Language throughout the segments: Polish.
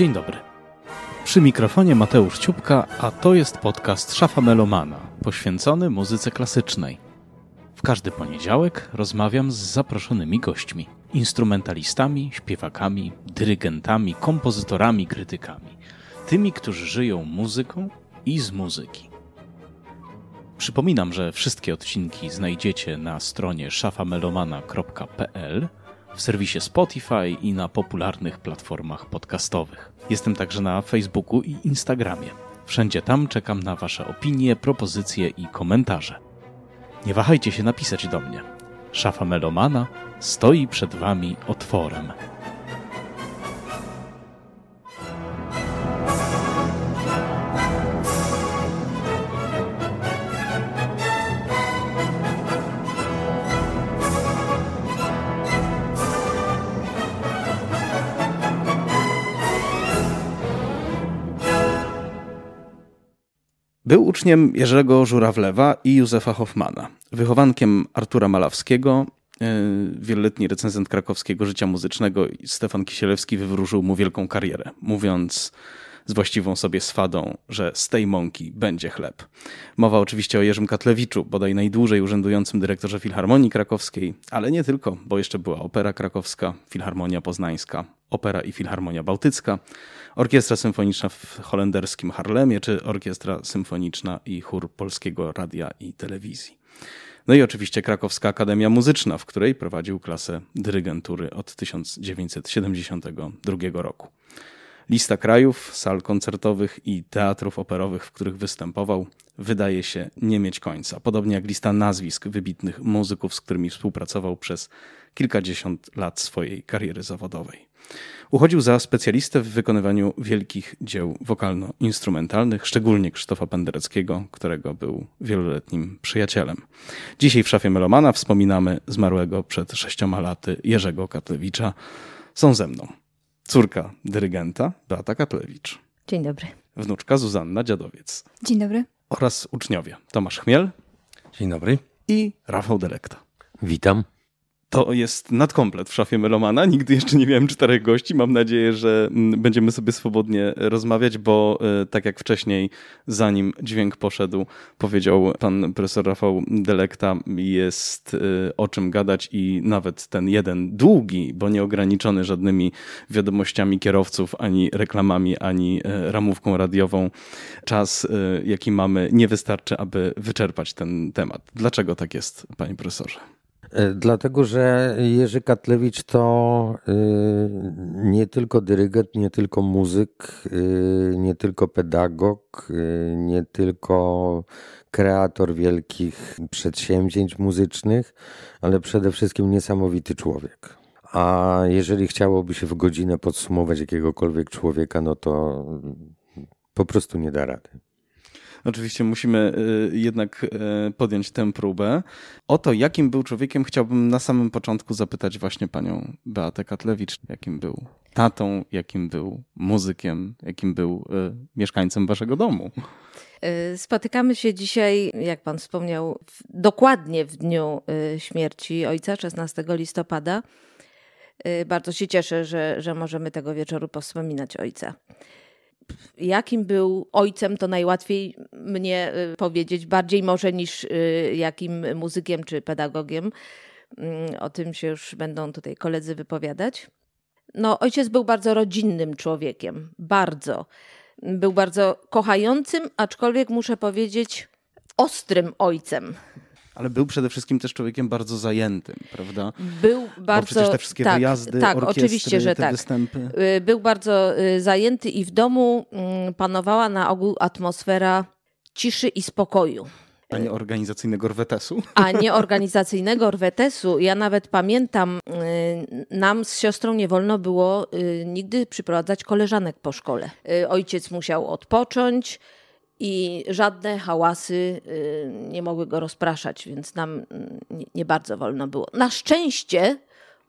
Dzień dobry. Przy mikrofonie Mateusz Ciupka, a to jest podcast Szafa Melomana, poświęcony muzyce klasycznej. W każdy poniedziałek rozmawiam z zaproszonymi gośćmi, instrumentalistami, śpiewakami, dyrygentami, kompozytorami, krytykami, tymi, którzy żyją muzyką i z muzyki. Przypominam, że wszystkie odcinki znajdziecie na stronie szafamelomana.pl, w serwisie Spotify i na popularnych platformach podcastowych. Jestem także na Facebooku i Instagramie. Wszędzie tam czekam na Wasze opinie, propozycje i komentarze. Nie wahajcie się napisać do mnie. Szafa Melomana stoi przed Wami otworem. Był uczniem Jerzego Żurawlewa i Józefa Hoffmana, wychowankiem Artura Malawskiego. e, Wieloletni recenzent krakowskiego życia muzycznego Stefan Kisielewski wywróżył mu wielką karierę, mówiąc z właściwą sobie swadą, że z tej mąki będzie chleb. Mowa oczywiście o Jerzym Katlewiczu, bodaj najdłużej urzędującym dyrektorze Filharmonii Krakowskiej, ale nie tylko, bo jeszcze była Opera Krakowska, Filharmonia Poznańska, Opera i Filharmonia Bałtycka, Orkiestra Symfoniczna w holenderskim Harlemie, czy Orkiestra Symfoniczna i Chór Polskiego Radia i Telewizji. No i oczywiście Krakowska Akademia Muzyczna, w której prowadził klasę dyrygentury od 1972 roku. Lista krajów, sal koncertowych i teatrów operowych, w których występował, wydaje się nie mieć końca. Podobnie jak lista nazwisk wybitnych muzyków, z którymi współpracował przez kilkadziesiąt lat swojej kariery zawodowej. Uchodził za specjalistę w wykonywaniu wielkich dzieł wokalno-instrumentalnych, szczególnie Krzysztofa Pendereckiego, którego był wieloletnim przyjacielem. Dzisiaj w szafie Melomana wspominamy zmarłego przed sześcioma laty Jerzego Katlewicza. Są ze mną córka dyrygenta Beata Katlewicz, Dzień dobry. wnuczka Zuzanna Dziadowiec Dzień dobry. oraz uczniowie Tomasz Chmiel Dzień dobry. i Rafał Delekta. Witam. To jest nadkomplet w szafie Melomana. Nigdy jeszcze nie miałem czterech gości. Mam nadzieję, że mm, będziemy sobie swobodnie rozmawiać, bo e, tak jak wcześniej, zanim dźwięk poszedł, powiedział pan profesor Rafał Delekta, jest e, o czym gadać i nawet ten jeden długi, bo nieograniczony żadnymi wiadomościami kierowców, ani reklamami, ani e, ramówką radiową, czas, jaki mamy, nie wystarczy, aby wyczerpać ten temat. Dlaczego tak jest, panie profesorze? E, Dlatego, że Jerzy Katlewicz to y, nie tylko dyrygent, nie tylko muzyk, y, nie tylko pedagog, nie tylko kreator wielkich przedsięwzięć muzycznych, ale przede wszystkim niesamowity człowiek. A jeżeli chciałoby się w godzinę podsumować jakiegokolwiek człowieka, no to po prostu nie da rady. Oczywiście musimy y, jednak y, podjąć tę próbę. O to, jakim był człowiekiem, chciałbym na samym początku zapytać właśnie panią Beatę Katlewicz. Jakim był tatą, jakim był muzykiem, jakim był y, mieszkańcem waszego domu. Spotykamy się dzisiaj, jak pan wspomniał, w, dokładnie w dniu śmierci ojca, 16 listopada. Bardzo się cieszę, że, że możemy tego wieczoru powspominać ojca. Jakim był ojcem, to najłatwiej mnie y, powiedzieć, bardziej może niż y, jakim muzykiem czy pedagogiem. Mm, O tym się już będą tutaj koledzy wypowiadać. No, ojciec był bardzo rodzinnym człowiekiem, bardzo. Był bardzo kochającym, aczkolwiek muszę powiedzieć, ostrym ojcem. Ale był przede wszystkim też człowiekiem bardzo zajętym, prawda? Był Bo bardzo. przecież te wszystkie tak, wyjazdy, tak, orkiestry, oczywiście, że tak. występy. Y, Był bardzo y, zajęty i w domu mm, panowała na ogół atmosfera ciszy i spokoju. A nie organizacyjnego rwetesu. a nie organizacyjnego orwetesu. Ja nawet pamiętam, y, nam z siostrą nie wolno było nigdy przyprowadzać koleżanek po szkole. Ojciec musiał odpocząć i żadne hałasy y, nie mogły go rozpraszać, więc nam nie, nie bardzo wolno było. Na szczęście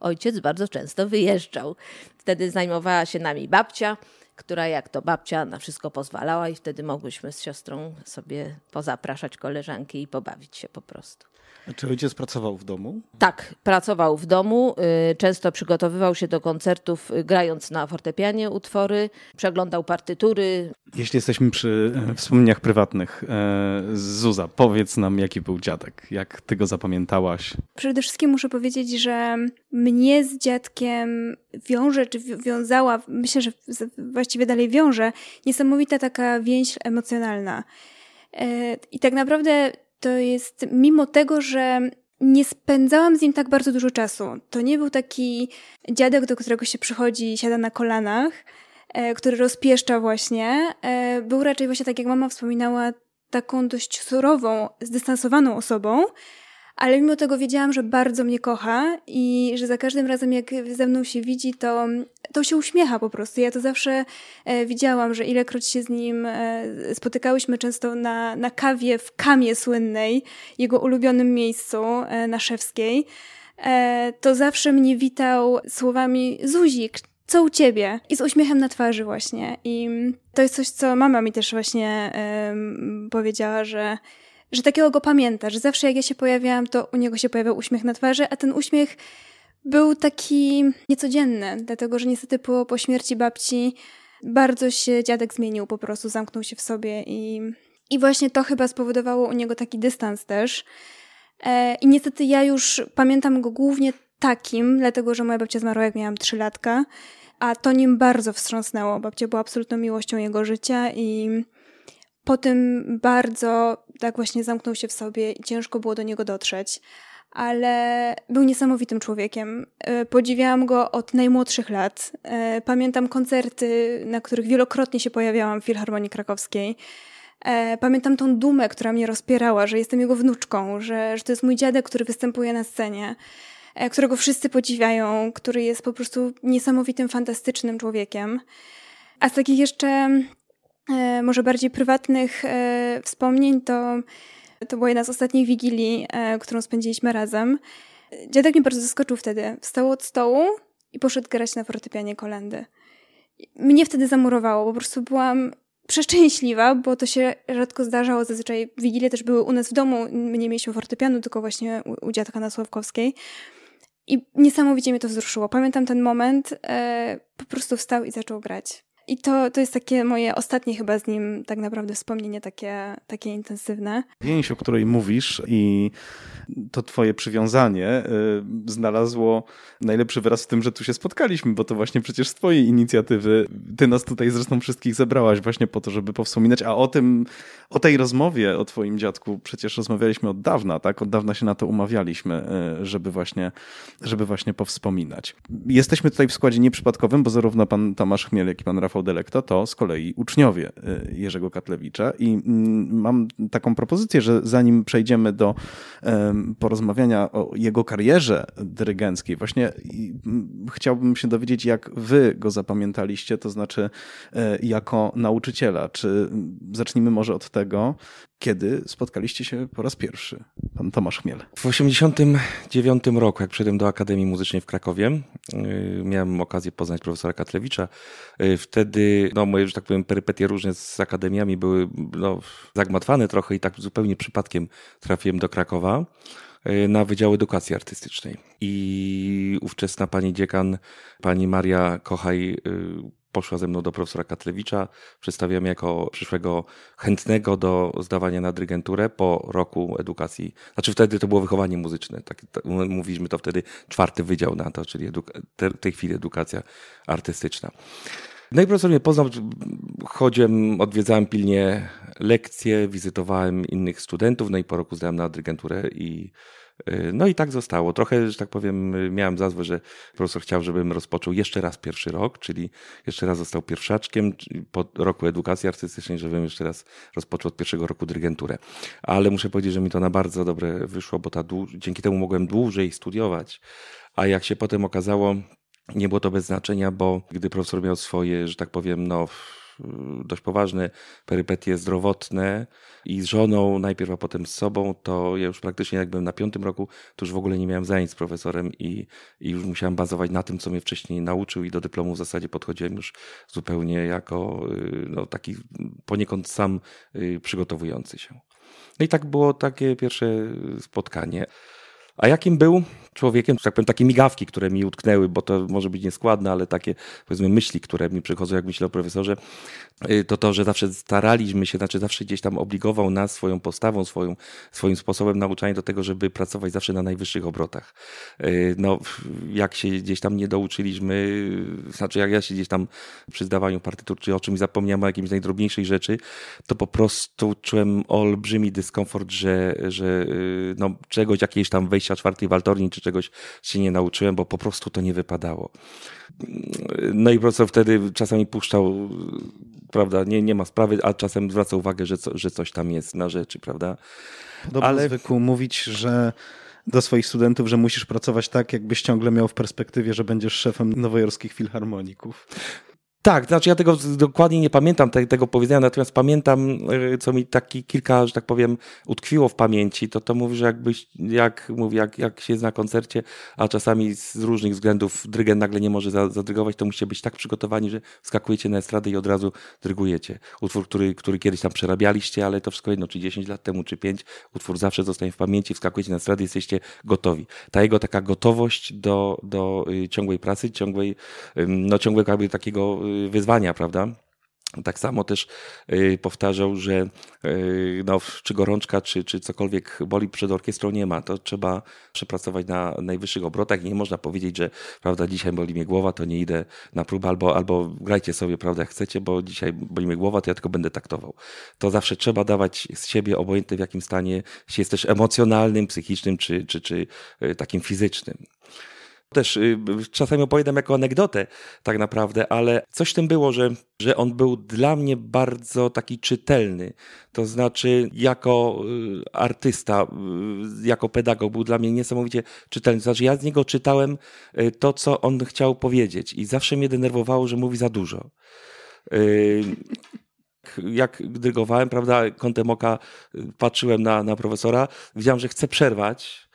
ojciec bardzo często wyjeżdżał. Wtedy zajmowała się nami babcia która jak to babcia na wszystko pozwalała i wtedy mogłyśmy z siostrą sobie pozapraszać koleżanki i pobawić się po prostu. Czy ojciec pracował w domu? Tak, pracował w domu. Y, często przygotowywał się do koncertów, y, grając na fortepianie utwory, przeglądał partytury. Jeśli jesteśmy przy e, wspomnieniach prywatnych, e, Zuza, powiedz nam, jaki był dziadek, jak ty go zapamiętałaś? Przede wszystkim muszę powiedzieć, że mnie z dziadkiem wiąże, czy wiązała, myślę, że właściwie dalej wiąże, niesamowita taka więź emocjonalna. E, I tak naprawdę to jest mimo tego, że nie spędzałam z nim tak bardzo dużo czasu. To nie był taki dziadek, do którego się przychodzi i siada na kolanach, e, który rozpieszcza właśnie. E, był raczej właśnie, tak jak mama wspominała, taką dość surową, zdystansowaną osobą, ale mimo tego wiedziałam, że bardzo mnie kocha i że za każdym razem, jak ze mną się widzi, to, to się uśmiecha po prostu. Ja to zawsze e, widziałam, że ilekroć się z nim e, spotykałyśmy często na, na kawie w Kamie słynnej, jego ulubionym miejscu e, na Szewskiej, e, to zawsze mnie witał słowami Zuzik, co u ciebie? I z uśmiechem na twarzy właśnie. I to jest coś, co mama mi też właśnie powiedziała, że że takiego go pamięta, że zawsze jak ja się pojawiałam, to u niego się pojawiał uśmiech na twarzy, a ten uśmiech był taki niecodzienny, dlatego że niestety po, po śmierci babci bardzo się dziadek zmienił, po prostu zamknął się w sobie i, i właśnie to chyba spowodowało u niego taki dystans też. E, I niestety ja już pamiętam go głównie takim, dlatego że moja babcia zmarła jak miałam trzy latka, a to nim bardzo wstrząsnęło. Babcia była absolutną miłością jego życia i po tym bardzo tak właśnie zamknął się w sobie i ciężko było do niego dotrzeć. Ale był niesamowitym człowiekiem. E, podziwiałam go od najmłodszych lat. E, pamiętam koncerty, na których wielokrotnie się pojawiałam w Filharmonii Krakowskiej. E, pamiętam tą dumę, która mnie rozpierała, że jestem jego wnuczką, że, że to jest mój dziadek, który występuje na scenie, którego wszyscy podziwiają, który jest po prostu niesamowitym, fantastycznym człowiekiem. A z takich jeszcze może bardziej prywatnych e, wspomnień, to, to była jedna z ostatnich wigilii, e, którą spędziliśmy razem. Dziadek mnie bardzo zaskoczył wtedy. Wstał od stołu i poszedł grać na fortepianie kolendy. Mnie wtedy zamurowało, po prostu byłam przeszczęśliwa, bo to się rzadko zdarzało. Zazwyczaj wigilie też były u nas w domu. My nie mieliśmy fortepianu, tylko właśnie u, u dziadka na Sławkowskiej. I niesamowicie mnie to wzruszyło. Pamiętam ten moment, e, po prostu wstał i zaczął grać. I to, to jest takie moje ostatnie chyba z nim tak naprawdę wspomnienie takie, takie intensywne. Więź, o której mówisz i to twoje przywiązanie y, znalazło najlepszy wyraz w tym, że tu się spotkaliśmy, bo to właśnie przecież z twojej inicjatywy ty nas tutaj zresztą wszystkich zebrałaś właśnie po to, żeby powspominać, a o tym, o tej rozmowie o twoim dziadku przecież rozmawialiśmy od dawna, tak? Od dawna się na to umawialiśmy, y, żeby właśnie, żeby właśnie powspominać. Jesteśmy tutaj w składzie nieprzypadkowym, bo zarówno pan Tomasz Chmiel, jak i pan Rafał Delekto to z kolei uczniowie y, Jerzego Katlewicza i mm, mam taką propozycję, że zanim przejdziemy do porozmawiania o jego karierze dyrygenckiej, właśnie chciałbym się dowiedzieć, jak wy go zapamiętaliście, to znaczy e, jako nauczyciela. Czy zacznijmy może od tego, kiedy spotkaliście się po raz pierwszy, pan Tomasz Chmiel? W 1989 roku, jak przyszedłem do Akademii Muzycznej w Krakowie, y, miałem okazję poznać profesora Katlewicza. Y, wtedy, no moje, że tak powiem, perypetie różne z akademiami były no, zagmatwane trochę i tak zupełnie przypadkiem trafiłem do Krakowa y, na Wydział Edukacji Artystycznej. I ówczesna pani dziekan, pani Maria Kochaj, poszła ze mną do profesora Katlewicza. Przedstawiam jako przyszłego chętnego do zdawania na dyrygenturę po roku edukacji. Znaczy wtedy to było wychowanie muzyczne. Tak, mówiliśmy to wtedy czwarty wydział na to, czyli w tej chwili edukacja artystyczna. No i profesor mnie poznał, chodziłem, odwiedzałem pilnie lekcje, wizytowałem innych studentów, no i po roku zdałem na dyrygenturę i no i tak zostało. Trochę, że tak powiem, miałem zazwę, że profesor chciał, żebym rozpoczął jeszcze raz pierwszy rok, czyli jeszcze raz został pierwszaczkiem po roku edukacji artystycznej, żebym jeszcze raz rozpoczął od pierwszego roku dyrygenturę. Ale muszę powiedzieć, że mi to na bardzo dobre wyszło, bo ta dzięki temu mogłem dłużej studiować. A jak się potem okazało, nie było to bez znaczenia, bo gdy profesor miał swoje, że tak powiem, no dość poważne perypetie zdrowotne i z żoną najpierw, a potem z sobą, to ja już praktycznie jak byłem na piątym roku, to już w ogóle nie miałem zajęć z profesorem i, i już musiałem bazować na tym, co mnie wcześniej nauczył i do dyplomu w zasadzie podchodziłem już zupełnie jako y, no, taki poniekąd sam y, przygotowujący się. No i tak było takie pierwsze spotkanie. A jakim był człowiekiem, tak powiem, takie migawki, które mi utknęły, bo to może być nieskładne, ale takie powiedzmy myśli, które mi przychodzą, jak myślę o profesorze, y, to to, że zawsze staraliśmy się, znaczy zawsze gdzieś tam obligował nas swoją postawą, swoją, swoim sposobem nauczania do tego, żeby pracować zawsze na najwyższych obrotach. Y, no, jak się gdzieś tam nie douczyliśmy, znaczy jak ja się gdzieś tam przy zdawaniu partytur czy o czymś zapomniałem o jakiejś najdrobniejszej rzeczy, to po prostu czułem olbrzymi dyskomfort, że, że y, no, czegoś, jakiejś tam wejścia czwartej waltorni czy czegoś się nie nauczyłem, bo po prostu to nie wypadało. No i profesor wtedy czasami puszczał, prawda, nie, nie ma sprawy, a czasem zwraca uwagę, że, co, że coś tam jest na rzeczy, prawda? Podobno Ale... zwykł mówić, że do swoich studentów, że musisz pracować tak, jakbyś ciągle miał w perspektywie, że będziesz szefem nowojorskich filharmoników. Tak, znaczy ja tego dokładnie nie pamiętam te, tego powiedzenia, natomiast pamiętam, y, co mi taki kilka, że tak powiem, utkwiło w pamięci, to to mówi, że jakbyś, jak mówi, jak, jak się jest na koncercie, a czasami z różnych względów drygent nagle nie może zadrygować, to musicie być tak przygotowani, że skakujecie na estradę i od razu drygujecie. Utwór, który, który kiedyś tam przerabialiście, ale to wszystko jedno, czy 10 lat temu, czy 5, utwór zawsze zostaje w pamięci, wskakujecie na estradę jesteście gotowi. Ta jego taka gotowość do, do y, ciągłej pracy, ciągłej, no ciągłego jakby takiego wyzwania, prawda? Tak samo też y, powtarzał, że y, no, czy gorączka, czy, czy cokolwiek boli przed orkiestrą nie ma. To trzeba przepracować na najwyższych obrotach. Nie można powiedzieć, że prawda, dzisiaj boli mnie głowa, to nie idę na próbę, albo, albo grajcie sobie, prawda, jak chcecie, bo dzisiaj boli mnie głowa, to ja tylko będę taktował. To zawsze trzeba dawać z siebie, obojętnie w jakim stanie się jest też emocjonalnym, psychicznym, czy, czy, czy y, takim fizycznym. Też y, czasami opowiadam jako anegdotę tak naprawdę, ale coś w tym było, że, że on był dla mnie bardzo taki czytelny. To znaczy jako y, artysta, y, jako pedagog był dla mnie niesamowicie czytelny. To znaczy ja z niego czytałem to, co on chciał powiedzieć i zawsze mnie denerwowało, że mówi za dużo jak dyrygowałem, prawda, kątem oka patrzyłem na, na profesora, widziałem, że chce przerwać,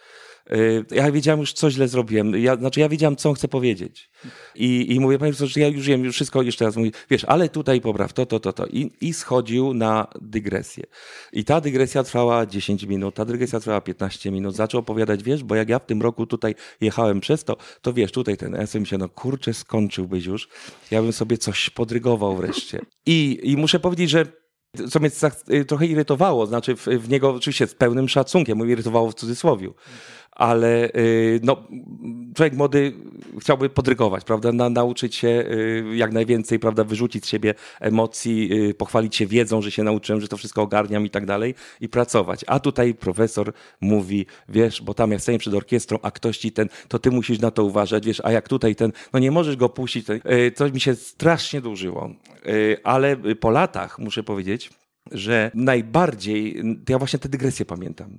ja wiedziałem już, co źle zrobiłem. Ja, znaczy, ja wiedziałem, co on chce powiedzieć. I, i mówię, panie profesorze, ja już wiem, już wszystko jeszcze raz mówię, wiesz, ale tutaj popraw to, to, to, to. I, I schodził na dygresję. I ta dygresja trwała 10 minut, ta dygresja trwała 15 minut. Zaczął opowiadać, wiesz, bo jak ja w tym roku tutaj jechałem przez to, to wiesz, tutaj ten SM się, no kurczę, skończyłbyś już. Ja bym sobie coś podrygował wreszcie. I, i muszę powiedzieć, że co mnie y, trochę irytowało, znaczy w, w, niego oczywiście z pełnym szacunkiem, mówię irytowało w cudzysłowie, ale y, no, człowiek młody chciałby podrygować, prawda, Na, nauczyć się y, jak najwięcej, prawda, wyrzucić z siebie emocji, pochwalić się wiedzą, że się nauczyłem, że to wszystko ogarniam i tak dalej i pracować. A tutaj profesor mówi, wiesz, bo tam ja stoję przed orkiestrą, a ktoś ci ten, to ty musisz na to uważać, wiesz, a jak tutaj ten, no nie możesz go puścić, coś mi się strasznie dłużyło, ale po latach muszę powiedzieć, że najbardziej, ja właśnie te dygresje pamiętam.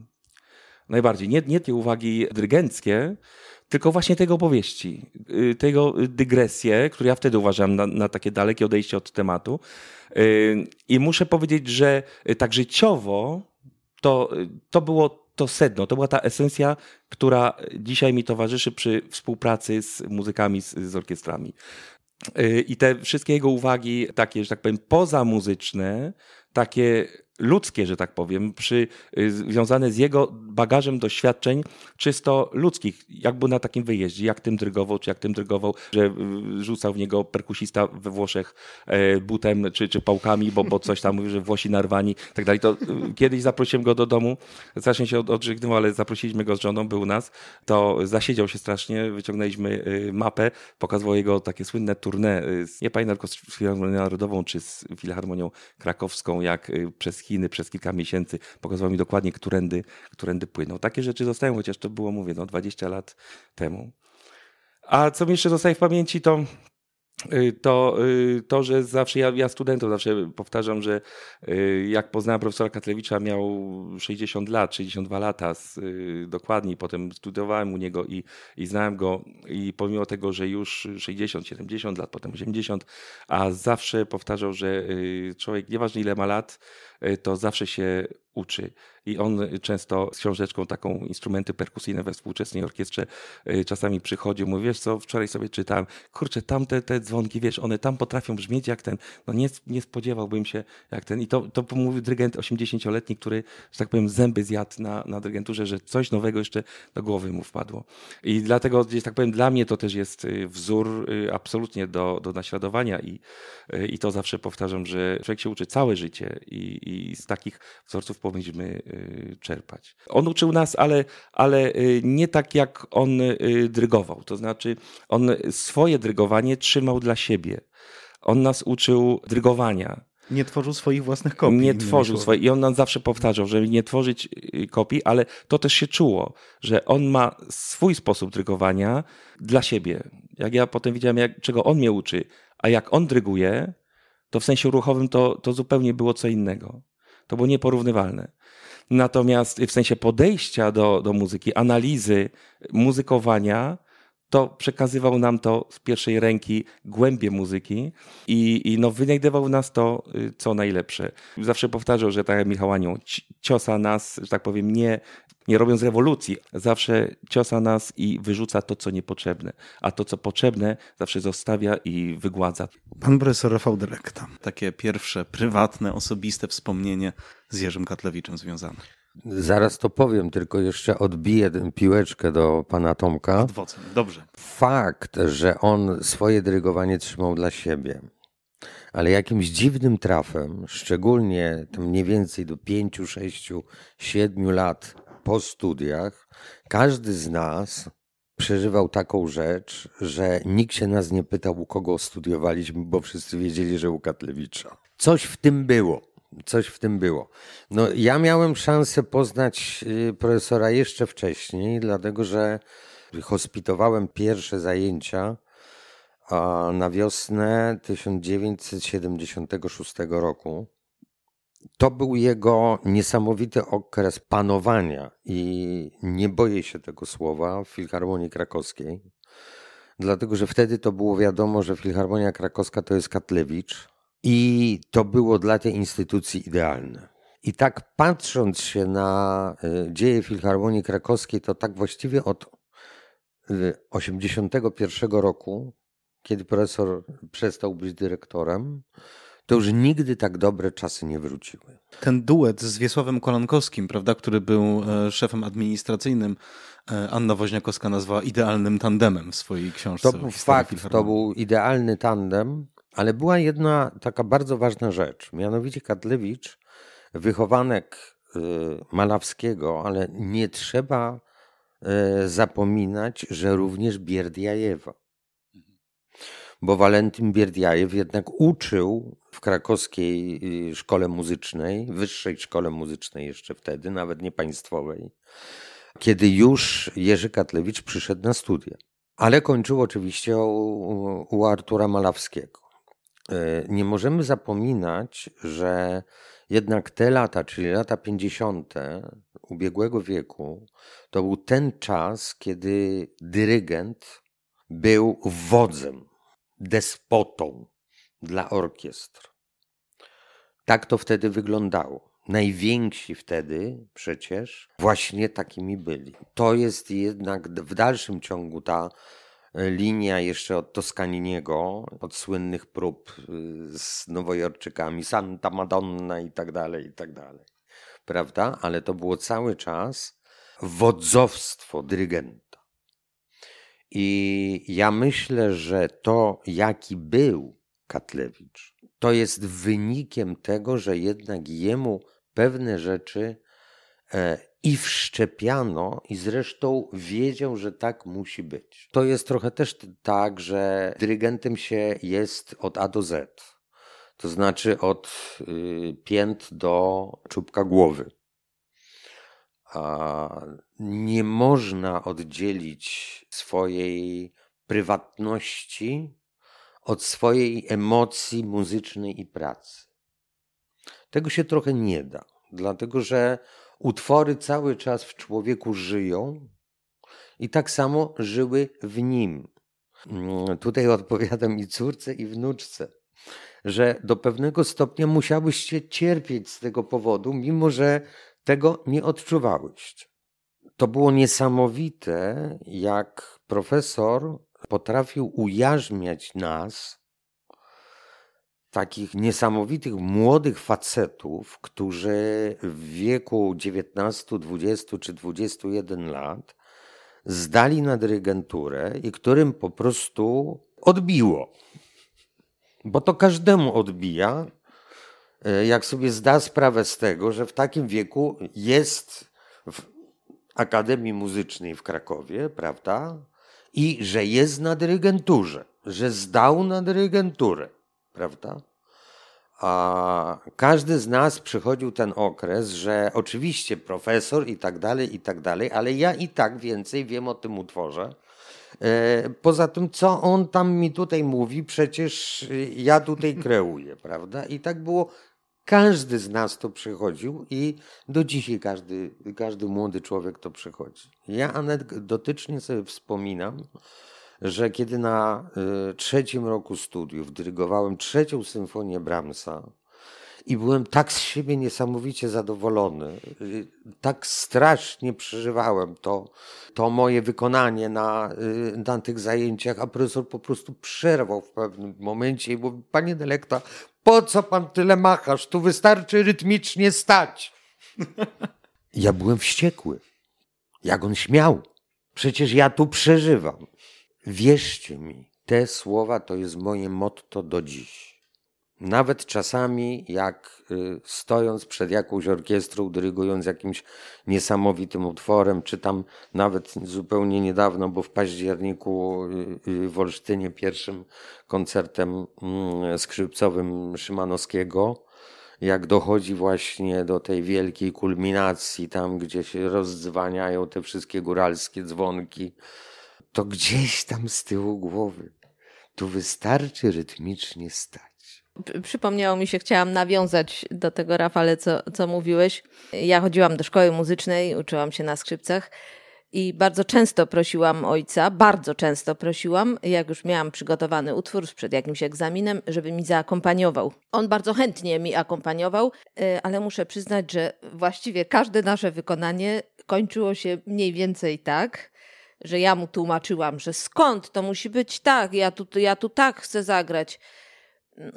Najbardziej. Nie, nie te uwagi dyrygenckie, tylko właśnie tego opowieści, y, tego dygresje, które ja wtedy uważałem na, na takie dalekie odejście od tematu. Y, I muszę powiedzieć, że tak życiowo to, to było to sedno, to była ta esencja, która dzisiaj mi towarzyszy przy współpracy z muzykami, z, z orkiestrami. Y, I te wszystkie jego uwagi, takie, że tak powiem, pozamuzyczne, takie ludzkie, że tak powiem, przy, y, związane z jego bagażem doświadczeń czysto ludzkich, jak był na takim wyjeździe, jak tym drygował, czy jak tym drygował, że y, rzucał w niego perkusista we Włoszech e, butem czy, czy pałkami, bo, bo coś tam mówił, że Włosi narwani i tak dalej. To y, kiedyś zaprosiłem go do domu, strasznie się odżegnał, ale zaprosiliśmy go z żoną, był u nas, to zasiedział się strasznie, wyciągnęliśmy mapę, pokazywał jego takie słynne tournée, nie pamiętam tylko z Filharmonią Narodową, czy z Filharmonią Krakowską, jak przez Chiny przez kilka miesięcy, pokazywał mi dokładnie, którędy, którędy płyną. Takie rzeczy zostają, chociaż to było, mówię, no 20 lat temu. A co mi jeszcze zostaje w pamięci, to Y, to, y, to, że zawsze ja, ja studentom zawsze powtarzam, że y, jak poznałem profesora Katlewicza, miał 60 lat, 62 lata dokładnie, potem studiowałem u niego i, i znałem go i pomimo tego, że już 60, 70 lat, potem 80, a zawsze powtarzał, że człowiek, nieważne ile ma lat, to zawsze się uczy. I on często z książeczką taką instrumenty perkusyjne we współczesnej orkiestrze y, czasami przychodził, mówi, wiesz co, wczoraj sobie czytałem, kurczę, tamte te dzwonki, wiesz, one tam potrafią brzmieć jak ten, no nie, nie spodziewałbym się jak ten. I to, to mówił dyrygent 80-letni, który, że tak powiem, zęby zjadł na, na dyrygenturze, że coś nowego jeszcze do głowy mu wpadło. I dlatego, gdzieś tak powiem, dla mnie to też jest y, wzór y, absolutnie do, do naśladowania i, i to zawsze powtarzam, że człowiek się uczy całe życie i, i z takich wzorców powinniśmy y, czerpać. On uczył nas, ale, ale y, nie tak jak on y, drygował. To znaczy, on swoje drygowanie trzymał dla siebie. On nas uczył drygowania. Nie tworzył swoich własnych kopii. Nie tworzył swoich. I on nam zawsze powtarzał, żeby nie tworzyć kopii, ale to też się czuło, że on ma swój sposób drygowania dla siebie. Jak ja potem widziałem, jak, czego on mnie uczy, a jak on dryguje, to w sensie ruchowym to, to zupełnie było co innego. To było nieporównywalne. Natomiast w sensie podejścia do, do muzyki, analizy muzykowania, to przekazywał nam to z pierwszej ręki głębie muzyki i, i no, wynajdywał nas to, y, co najlepsze. Zawsze powtarzał, że tak jak Michał Anioł, ciosa nas, że tak powiem, nie, nie robiąc rewolucji, zawsze ciosa nas i wyrzuca to, co niepotrzebne, a to, co potrzebne, zawsze zostawia i wygładza. Pan profesor Rafał Dyrekta, takie pierwsze, prywatne, osobiste wspomnienie z Jerzym Katlewiczem związane. Zaraz to powiem, tylko jeszcze odbiję piłeczkę do pana Tomka. Adwocem, dobrze. Fakt, że on swoje dyrygowanie trzymał dla siebie, ale jakimś dziwnym trafem, szczególnie tam mniej więcej do pięciu, sześciu, siedmiu lat po studiach, każdy z nas przeżywał taką rzecz, że nikt się nas nie pytał, u kogo studiowaliśmy, bo wszyscy wiedzieli, że u Katlewicza. Coś w tym było. Coś w tym było. No, ja miałem szansę poznać y, profesora jeszcze wcześniej, dlatego że hospitowałem pierwsze zajęcia na wiosnę 1976 roku. To był jego niesamowity okres panowania i nie boję się tego słowa w Filharmonii Krakowskiej, dlatego że wtedy to było wiadomo, że Filharmonia Krakowska to jest Katlewicz i to było dla tej instytucji idealne. I tak patrząc się na y, dzieje Filharmonii Krakowskiej, to tak właściwie od 1981 y, roku, kiedy profesor przestał być dyrektorem, to już nigdy tak dobre czasy nie wróciły. Ten duet z Wiesławem Kolankowskim, prawda, który był e, szefem administracyjnym, e, Anna Woźniakowska nazwała idealnym tandemem w swojej książce. To był fakt, to był idealny tandem, ale była jedna taka bardzo ważna rzecz. Mianowicie Kadlewicz, wychowanek y, Malawskiego, ale nie trzeba y, zapominać, że również Bierdiajewa bo Walentyn Bierdiajew jednak uczył w krakowskiej y, szkole muzycznej, wyższej szkole muzycznej jeszcze wtedy, nawet nie państwowej, kiedy już Jerzy Katlewicz przyszedł na studia. Ale kończył oczywiście u, u Artura Malawskiego. E, nie możemy zapominać, że jednak te lata, czyli lata 50. ubiegłego wieku, to był ten czas, kiedy dyrygent był wodzem despotą dla orkiestr. Tak to wtedy wyglądało. Najwięksi wtedy przecież właśnie takimi byli. To jest jednak w dalszym ciągu ta linia jeszcze od Toscaniniego, od słynnych prób y, z Nowojorczykami, Santa Madonna i tak dalej, i tak dalej. Prawda? Ale to było cały czas wodzowstwo dyrygenta. I ja myślę, że to, jaki był Katlewicz, to jest wynikiem tego, że jednak jemu pewne rzeczy e, i wszczepiano, i zresztą wiedział, że tak musi być. To jest trochę też tak, że dyrygentem się jest od A do Z. To znaczy od y, pięt do czubka głowy nie można oddzielić swojej prywatności od swojej emocji muzycznej i pracy. Tego się trochę nie da, dlatego że utwory cały czas w człowieku żyją i tak samo żyły w nim. Mm, tutaj odpowiadam i córce, i wnuczce, że do pewnego stopnia musiałyście cierpieć z tego powodu, mimo że tego nie odczuwałyście. To było niesamowite, jak profesor potrafił ujarzmiać nas, takich niesamowitych młodych facetów, którzy w wieku 19, 20 czy 21 lat zdali na dyrygenturę i którym po prostu odbiło. Bo to każdemu odbija, e, jak sobie zda sprawę z tego, że w takim wieku jest w Akademii Muzycznej w Krakowie, prawda? I że jest na dyrygenturze, że zdał na dyrygenturę, prawda? A każdy z nas przychodził ten okres, że oczywiście profesor i tak dalej, i tak dalej, ale ja i tak więcej wiem o tym utworze. E, poza tym, co on tam mi tutaj mówi, przecież ja tutaj kreuję, prawda? I tak było. Każdy z nas to przychodził i do dzisiaj każdy, każdy młody człowiek to przychodzi. Ja anegdotycznie sobie wspominam, że kiedy na y, trzecim roku studiów dyrygowałem trzecią symfonię Brahmsa i byłem tak z siebie niesamowicie zadowolony, y, tak strasznie przeżywałem to, to moje wykonanie na, y, na tych zajęciach, a profesor po prostu przerwał w pewnym momencie i mówi, panie Delekta, po co pan tyle machasz? Tu wystarczy rytmicznie stać. Ja byłem wściekły. Jak on śmiał. Przecież ja tu przeżywam. Wierzcie mi, te słowa to jest moje motto do dziś. Nawet czasami, jak y, stojąc przed jakąś orkiestrą, dyrygując jakimś niesamowitym utworem, czy tam nawet zupełnie niedawno, bo w październiku y, y, w Olsztynie pierwszym koncertem mm, skrzypcowym Szymanowskiego, jak dochodzi właśnie do tej wielkiej kulminacji, tam gdzie się rozdzwaniają te wszystkie góralskie dzwonki, to gdzieś tam z tyłu głowy. Tu wystarczy rytmicznie stać. Przypomniało mi się, chciałam nawiązać do tego, Rafale, co, co mówiłeś. Ja chodziłam do szkoły muzycznej, uczyłam się na skrzypcach i bardzo często prosiłam ojca, bardzo często prosiłam, jak już miałam przygotowany utwór przed jakimś egzaminem, żeby mi zaakompaniował. On bardzo chętnie mi akompaniował, e, ale muszę przyznać, że właściwie każde nasze wykonanie kończyło się mniej więcej tak, że ja mu tłumaczyłam, że skąd to musi być tak, ja tu, ja tu tak chcę zagrać.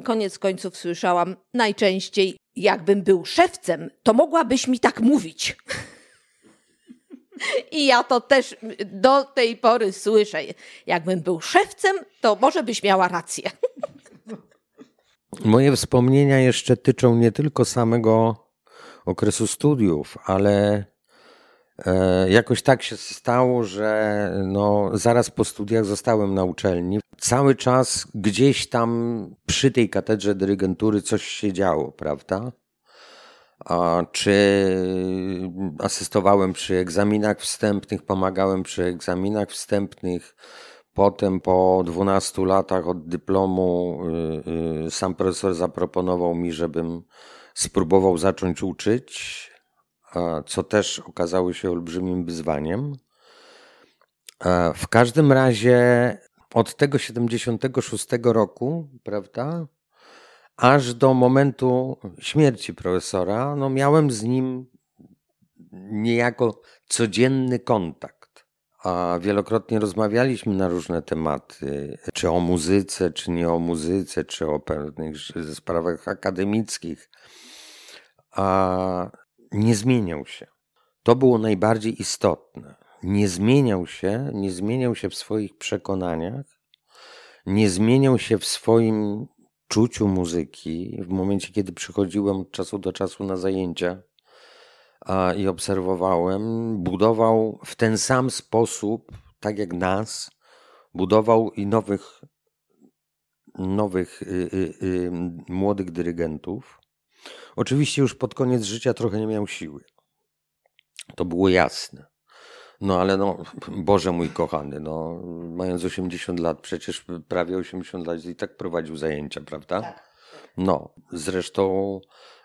Koniec końców słyszałam najczęściej, jakbym był szewcem, to mogłabyś mi tak mówić. I ja to też do tej pory słyszę. Jakbym był szewcem, to może byś miała rację. Moje wspomnienia jeszcze tyczą nie tylko samego okresu studiów, ale jakoś tak się stało, że no, zaraz po studiach zostałem na uczelni. Cały czas gdzieś tam przy tej katedrze dyrygentury coś się działo, prawda? A czy asystowałem przy egzaminach wstępnych, pomagałem przy egzaminach wstępnych. Potem po 12 latach od dyplomu y, y, sam profesor zaproponował mi, żebym spróbował zacząć uczyć co też okazało się olbrzymim wyzwaniem. W każdym razie od tego 76 roku, prawda, aż do momentu śmierci profesora, no miałem z nim niejako codzienny kontakt. A wielokrotnie rozmawialiśmy na różne tematy, czy o muzyce, czy nie o muzyce, czy o pewnych sprawach akademickich. A nie zmieniał się. To było najbardziej istotne. Nie zmieniał się, nie zmieniał się w swoich przekonaniach, nie zmieniał się w swoim czuciu muzyki. W momencie, kiedy przychodziłem od czasu do czasu na zajęcia a, i obserwowałem, budował w ten sam sposób, tak jak nas, budował i nowych, nowych y, y, y, młodych dyrygentów Oczywiście już pod koniec życia trochę nie miał siły. To było jasne. No ale no, Boże mój kochany, no, mając 80 lat, przecież prawie 80 lat i tak prowadził zajęcia, prawda? Tak. No, zresztą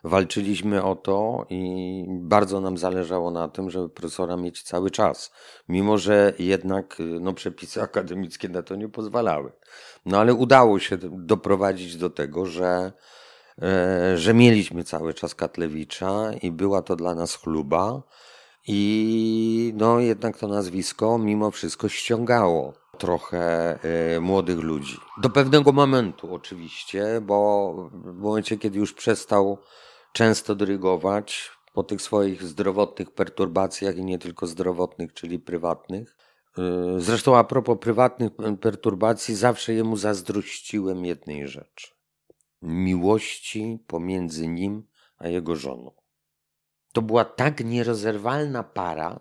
walczyliśmy o to i bardzo nam zależało na tym, żeby profesora mieć cały czas, mimo że jednak no, przepisy akademickie na to nie pozwalały. No ale udało się doprowadzić do tego, że, że mieliśmy cały czas Katlewicza i była to dla nas chluba. I no jednak to nazwisko mimo wszystko ściągało trochę y, młodych ludzi. Do pewnego momentu oczywiście, bo w momencie, kiedy już przestał często dyrygować po tych swoich zdrowotnych perturbacjach i nie tylko zdrowotnych, czyli prywatnych. Y, zresztą a propos prywatnych perturbacji, zawsze jemu zazdrościłem jednej rzeczy. Miłości pomiędzy nim a jego żoną. To była tak nierozerwalna para.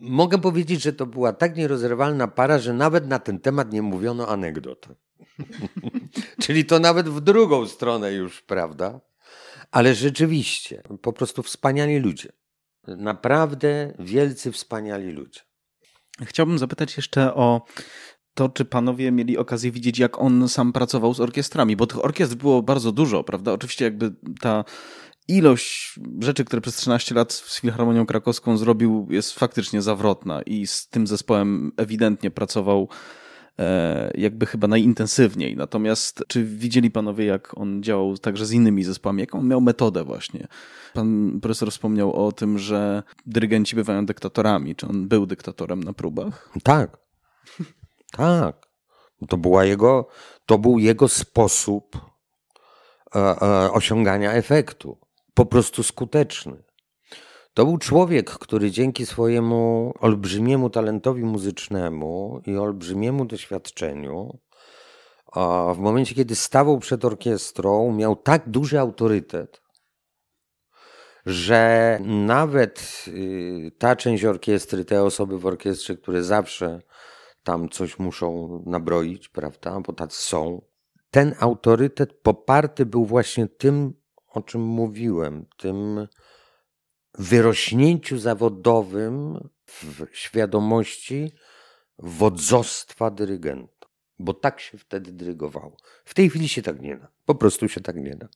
Mogę powiedzieć, że to była tak nierozerwalna para, że nawet na ten temat nie mówiono anegdot. Czyli to nawet w drugą stronę już, prawda? Ale rzeczywiście, po prostu wspaniali ludzie. Naprawdę wielcy, wspaniali ludzie. Chciałbym zapytać jeszcze o to, czy panowie mieli okazję widzieć, jak on sam pracował z orkiestrami, bo tych orkiestr było bardzo dużo, prawda? Oczywiście jakby ta ilość rzeczy, które przez 13 lat z Filharmonią Krakowską zrobił, jest faktycznie zawrotna i z tym zespołem ewidentnie pracował e, jakby chyba najintensywniej. Natomiast czy widzieli panowie, jak on działał także z innymi zespołami? Jaką miał metodę właśnie? Pan profesor wspomniał o tym, że dyrygenci bywają dyktatorami. Czy on był dyktatorem na próbach? Tak. Tak. To, była jego, to był jego sposób e, e, osiągania efektu po prostu skuteczny. To był człowiek, który dzięki swojemu olbrzymiemu talentowi muzycznemu i olbrzymiemu doświadczeniu, a w momencie, kiedy stawał przed orkiestrą, miał tak duży autorytet, że nawet y, ta część orkiestry, te osoby w orkiestrze, które zawsze tam coś muszą nabroić, prawda, bo tacy są, ten autorytet poparty był właśnie tym o czym mówiłem, tym wyrośnięciu zawodowym w świadomości wodzostwa dyrygenta. Bo tak się wtedy dyrygowało. W tej chwili się tak nie da. Po prostu się tak nie da.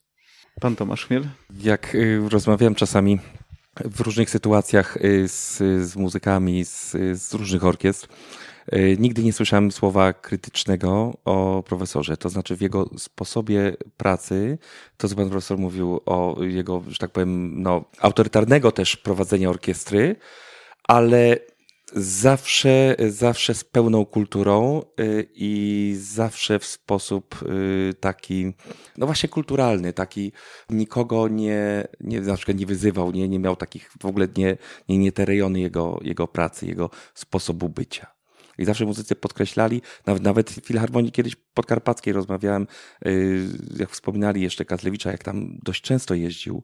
Pan Tomasz Chmiel? Jak y, rozmawiałem czasami w różnych sytuacjach y, z, z muzykami z, z różnych orkiestr, nigdy nie słyszałem słowa krytycznego o profesorze, to znaczy w jego sposobie pracy, to co pan profesor mówił o jego, że tak powiem, no, autorytarnego też prowadzenia orkiestry, ale zawsze, zawsze z pełną kulturą e, i zawsze w sposób e, taki, no właśnie kulturalny, taki nikogo nie, nie na przykład nie wyzywał, nie, nie miał takich, w ogóle nie, nie, nie te rejony jego, jego pracy, jego sposobu bycia. I zawsze muzycy podkreślali, nawet, nawet w Filharmonii kiedyś podkarpackiej rozmawiałem, y, jak wspominali jeszcze Katlewicza, jak tam dość często jeździł,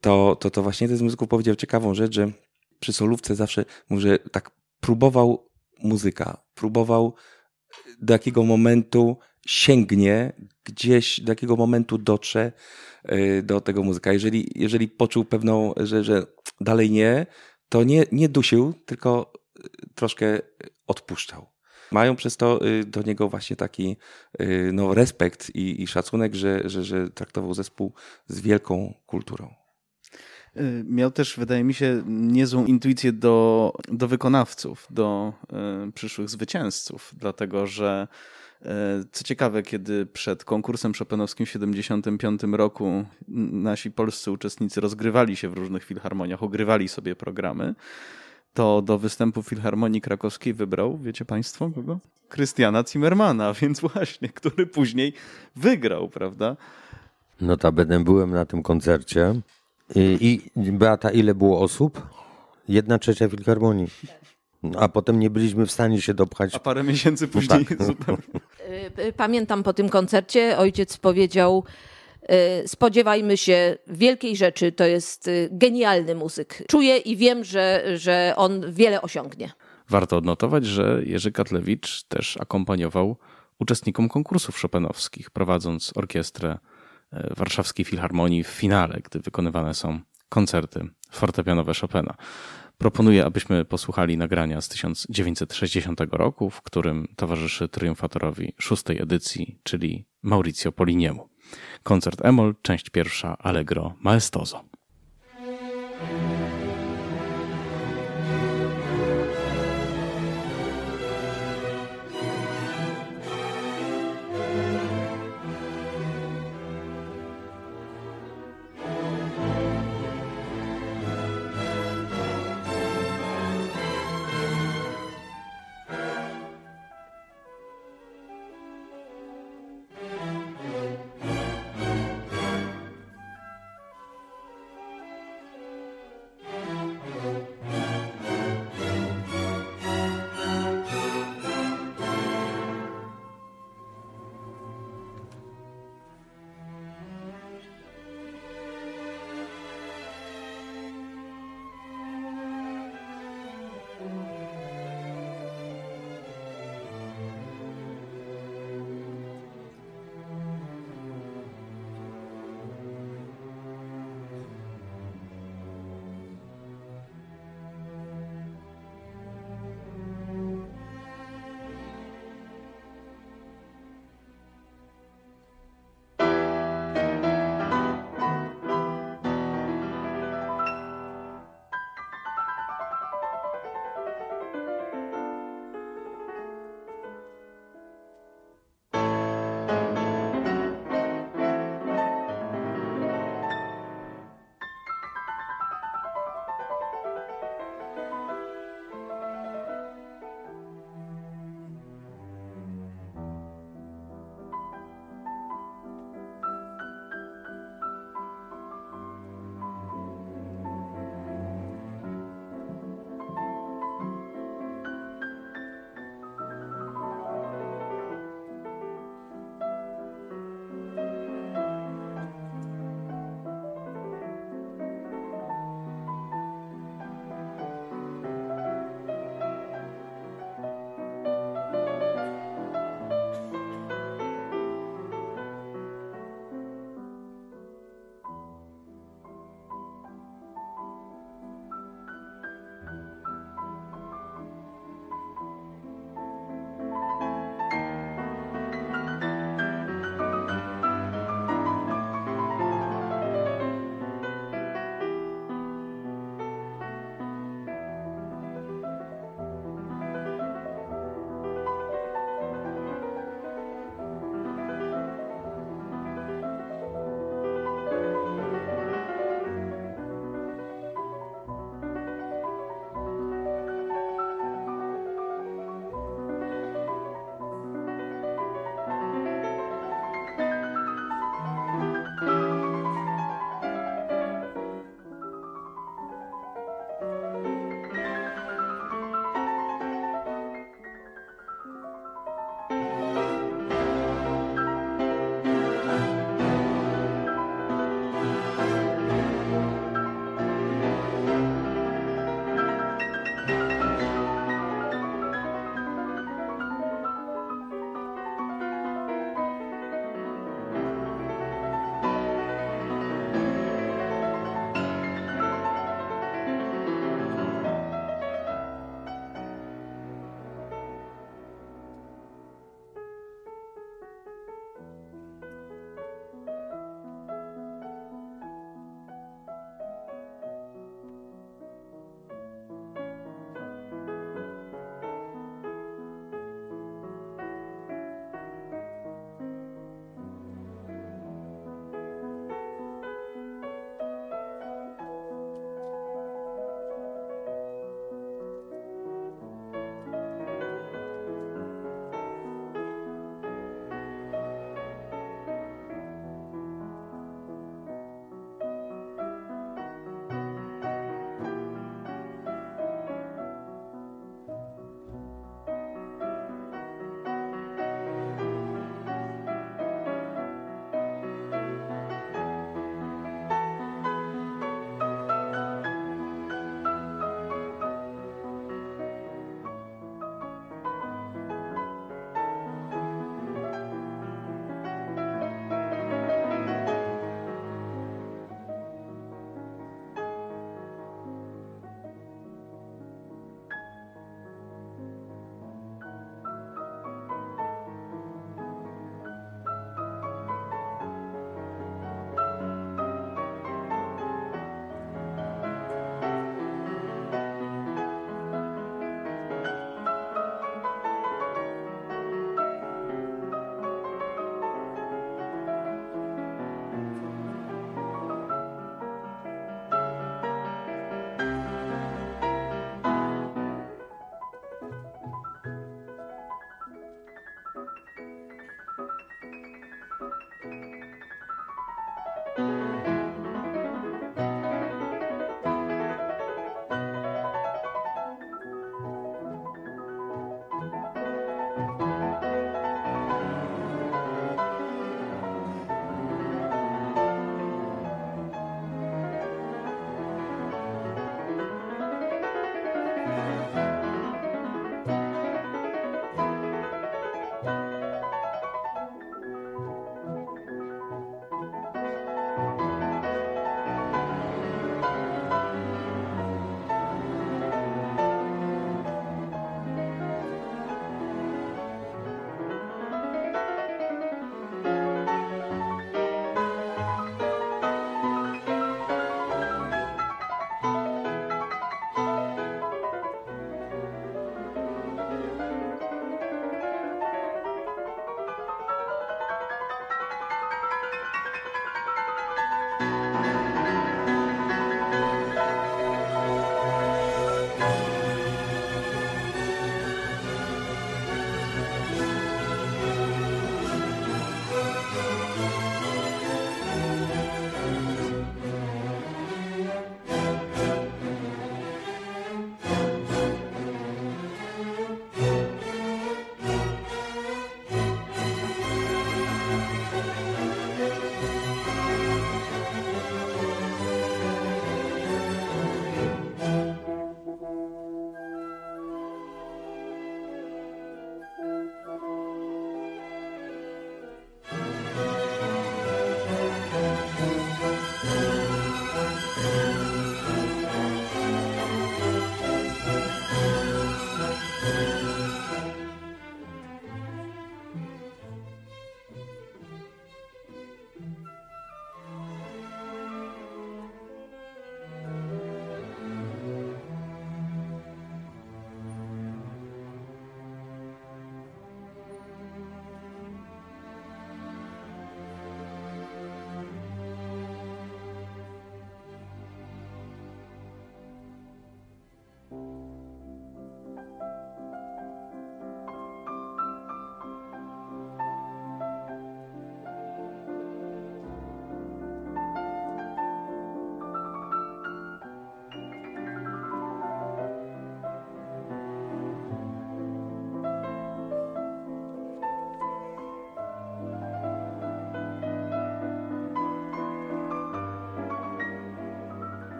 to, to, to właśnie ten z muzyków powiedział ciekawą rzecz, że przy solówce zawsze mówi, że tak próbował muzyka, próbował do jakiego momentu sięgnie, gdzieś do jakiego momentu dotrze y, do tego muzyka. Jeżeli, jeżeli poczuł pewną, że, że dalej nie, to nie, nie dusił, tylko troszkę odpuszczał. Mają przez to y, do niego właśnie taki y, no, respekt i, i szacunek, że, że, że traktował zespół z wielką kulturą. Y, miał też, wydaje mi się, niezłą intuicję do, do wykonawców, do y, przyszłych zwycięzców, dlatego że y, co ciekawe, kiedy przed konkursem Chopinowskim w 1975 roku nasi polscy uczestnicy rozgrywali się w różnych filharmoniach, ogrywali sobie programy, to do występu Filharmonii Krakowskiej wybrał, wiecie Państwo, kogo? Krystiana Zimmermana, więc właśnie, który później wygrał, prawda? Notabene byłem na tym koncercie. I, I Beata, ile było osób? Jedna trzecia Filharmonii. A potem nie byliśmy w stanie się dopchać. A parę miesięcy no później no tak. zupełnie. Pamiętam po tym koncercie, ojciec powiedział, Y, spodziewajmy się wielkiej rzeczy. To jest y, genialny muzyk. Czuję i wiem, że, że on wiele osiągnie. Warto odnotować, że Jerzy Katlewicz też akompaniował uczestnikom konkursów chopinowskich, prowadząc orkiestrę y, Warszawskiej Filharmonii w finale, gdy wykonywane są koncerty fortepianowe Chopina. Proponuję, abyśmy posłuchali nagrania z 1960 roku, w którym towarzyszy triumfatorowi szóstej edycji, czyli Mauricio Poliniemu. Koncert Emol, część pierwsza, Allegro Maestoso.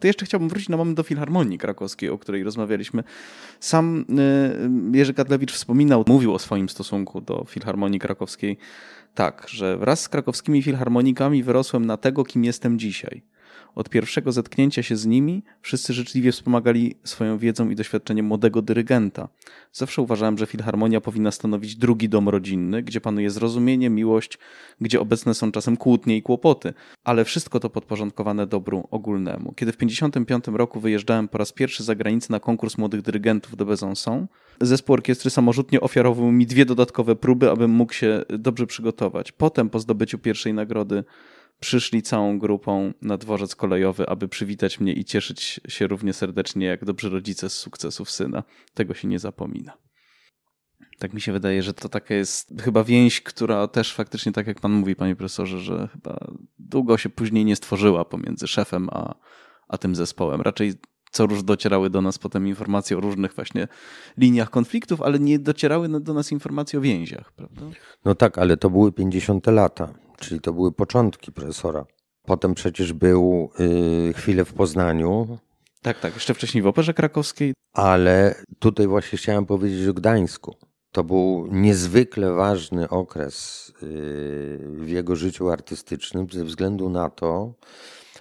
To jeszcze chciałbym wrócić na moment do Filharmonii Krakowskiej, o której rozmawialiśmy. Sam y, Jerzy Kadlewicz wspominał, mówił o swoim stosunku do Filharmonii Krakowskiej tak, że wraz z krakowskimi filharmonikami wyrosłem na tego, kim jestem dzisiaj. Od pierwszego zetknięcia się z nimi wszyscy życzliwie wspomagali swoją wiedzą i doświadczeniem młodego dyrygenta. Zawsze uważałem, że filharmonia powinna stanowić drugi dom rodzinny, gdzie panuje zrozumienie, miłość, gdzie obecne są czasem kłótnie i kłopoty, ale wszystko to podporządkowane dobru ogólnemu. Kiedy w 1955 roku wyjeżdżałem po raz pierwszy za granicę na konkurs młodych dyrygentów do Besançon, zespół orkiestry samorzutnie ofiarował mi dwie dodatkowe próby, abym mógł się dobrze przygotować. Potem, po zdobyciu pierwszej nagrody, przyszli całą grupą na dworzec kolejowy, aby przywitać mnie i cieszyć się równie serdecznie jak dobrzy rodzice z sukcesów syna. Tego się nie zapomina. Tak mi się wydaje, że to taka jest chyba więź, która też faktycznie, tak jak pan mówi, panie profesorze, że chyba długo się później nie stworzyła pomiędzy szefem a, a tym zespołem. Raczej co róż docierały do nas potem informacje o różnych właśnie liniach konfliktów, ale nie docierały do nas informacje o więziach, prawda? No tak, ale to były 50 lata czyli to były początki profesora. Potem przecież był y, chwilę w Poznaniu. Tak, tak, jeszcze wcześniej w Operze Krakowskiej. Ale tutaj właśnie chciałem powiedzieć o Gdańsku. To był niezwykle ważny okres y, w jego życiu artystycznym ze względu na to,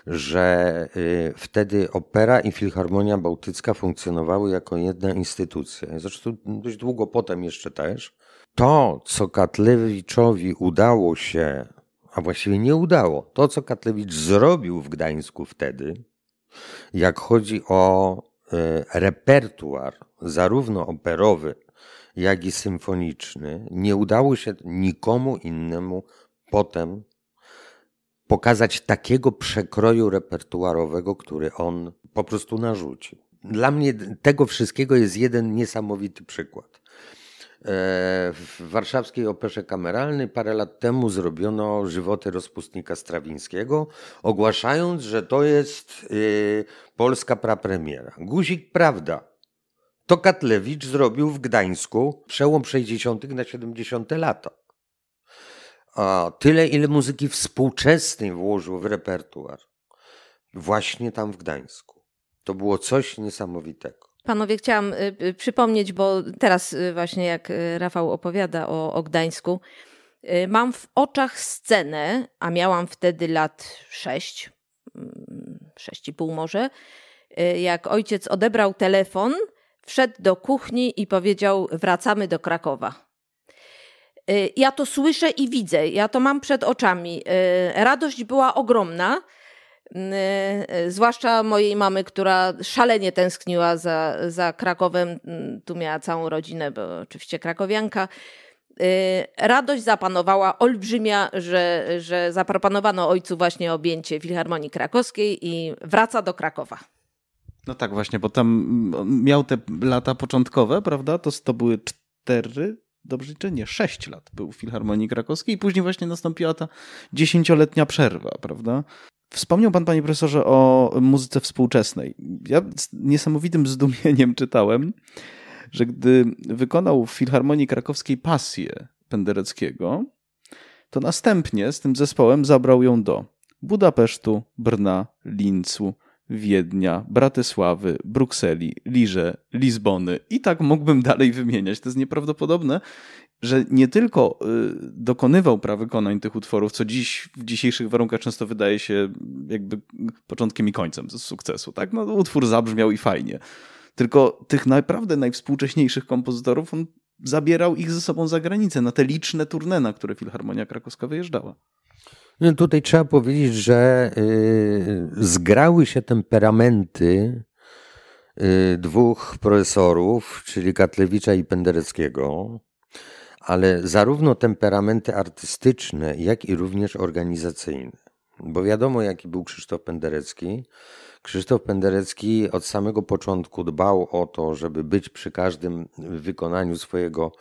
że y, wtedy opera i filharmonia bałtycka funkcjonowały jako jedna instytucja. Zresztą dość długo potem jeszcze też. To, co Katlewiczowi udało się a właściwie nie udało. To, co Katlewicz zrobił w Gdańsku wtedy, jak chodzi o e, repertuar, zarówno operowy, jak i symfoniczny, nie udało się nikomu innemu potem pokazać takiego przekroju repertuarowego, który on po prostu narzucił. Dla mnie tego wszystkiego jest jeden niesamowity przykład. E, w warszawskiej operze kameralnej parę lat temu zrobiono żywoty rozpustnika Strawińskiego, ogłaszając, że to jest y, polska prapremiera. Guzik prawda. To Katlewicz zrobił w Gdańsku przełom 60. na 70. lata. A tyle, ile muzyki współczesnej włożył w repertuar. Właśnie tam w Gdańsku. To było coś niesamowitego. Panowie, chciałam y, y, przypomnieć, bo teraz y, właśnie jak Rafał opowiada o, o Gdańsku, mam w oczach scenę, a miałam wtedy lat sześć, mm, sześć i pół może, jak ojciec odebrał telefon, wszedł do kuchni i powiedział: Wracamy do Krakowa. Ja to słyszę i widzę, ja to mam przed oczami. Radość była ogromna. Y, y, zwłaszcza mojej mamy, która szalenie tęskniła za, za Krakowem. Mm, tu miała całą rodzinę, bo oczywiście krakowianka. Y, radość zapanowała olbrzymia, że, że zaproponowano ojcu właśnie objęcie Filharmonii Krakowskiej i wraca do Krakowa. No tak właśnie, bo tam miał te lata początkowe, prawda? To, to były cztery, dobrze liczę? Nie, sześć lat był w Filharmonii Krakowskiej i później właśnie nastąpiła ta dziesięcioletnia przerwa, prawda? Wspomniał Pan, Panie Profesorze, o muzyce współczesnej. Ja z niesamowitym zdumieniem czytałem, że gdy wykonał w Filharmonii Krakowskiej pasję Pendereckiego, to następnie z tym zespołem zabrał ją do Budapesztu, Brna, Lincu, Wiednia, Bratysławy, Brukseli, Liże, Lizbony i tak mógłbym dalej wymieniać. To jest nieprawdopodobne że nie tylko y, dokonywał prawykonań tych utworów, co dziś w dzisiejszych warunkach często wydaje się jakby początkiem i końcem sukcesu. Tak? No, utwór zabrzmiał i fajnie. Tylko tych naprawdę najwspółcześniejszych kompozytorów on zabierał ich ze sobą za granicę, na te liczne tournée, na które Filharmonia Krakowska wyjeżdżała. No tutaj trzeba powiedzieć, że y, zgrały się temperamenty y, dwóch profesorów, czyli Katlewicza i Pendereckiego ale zarówno temperamenty artystyczne, jak i również organizacyjne. Bo wiadomo, jaki był Krzysztof Penderecki. Krzysztof Penderecki od samego początku dbał o to, żeby być przy każdym wykonaniu swojego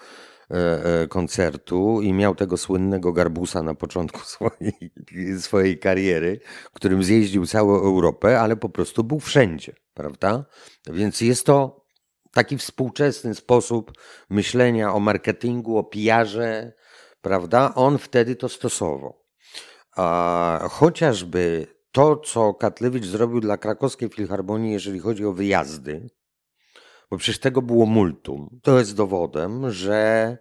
e, e, koncertu i miał tego słynnego garbusa na początku swojej, swojej kariery, którym zjeździł całą Europę, ale po prostu był wszędzie, prawda? Więc jest to taki współczesny sposób myślenia o marketingu, o PR-ze, prawda? On wtedy to stosował. A chociażby to, co Katlewicz zrobił dla krakowskiej filharmonii, jeżeli chodzi o wyjazdy, bo przecież tego było multum, to jest dowodem, że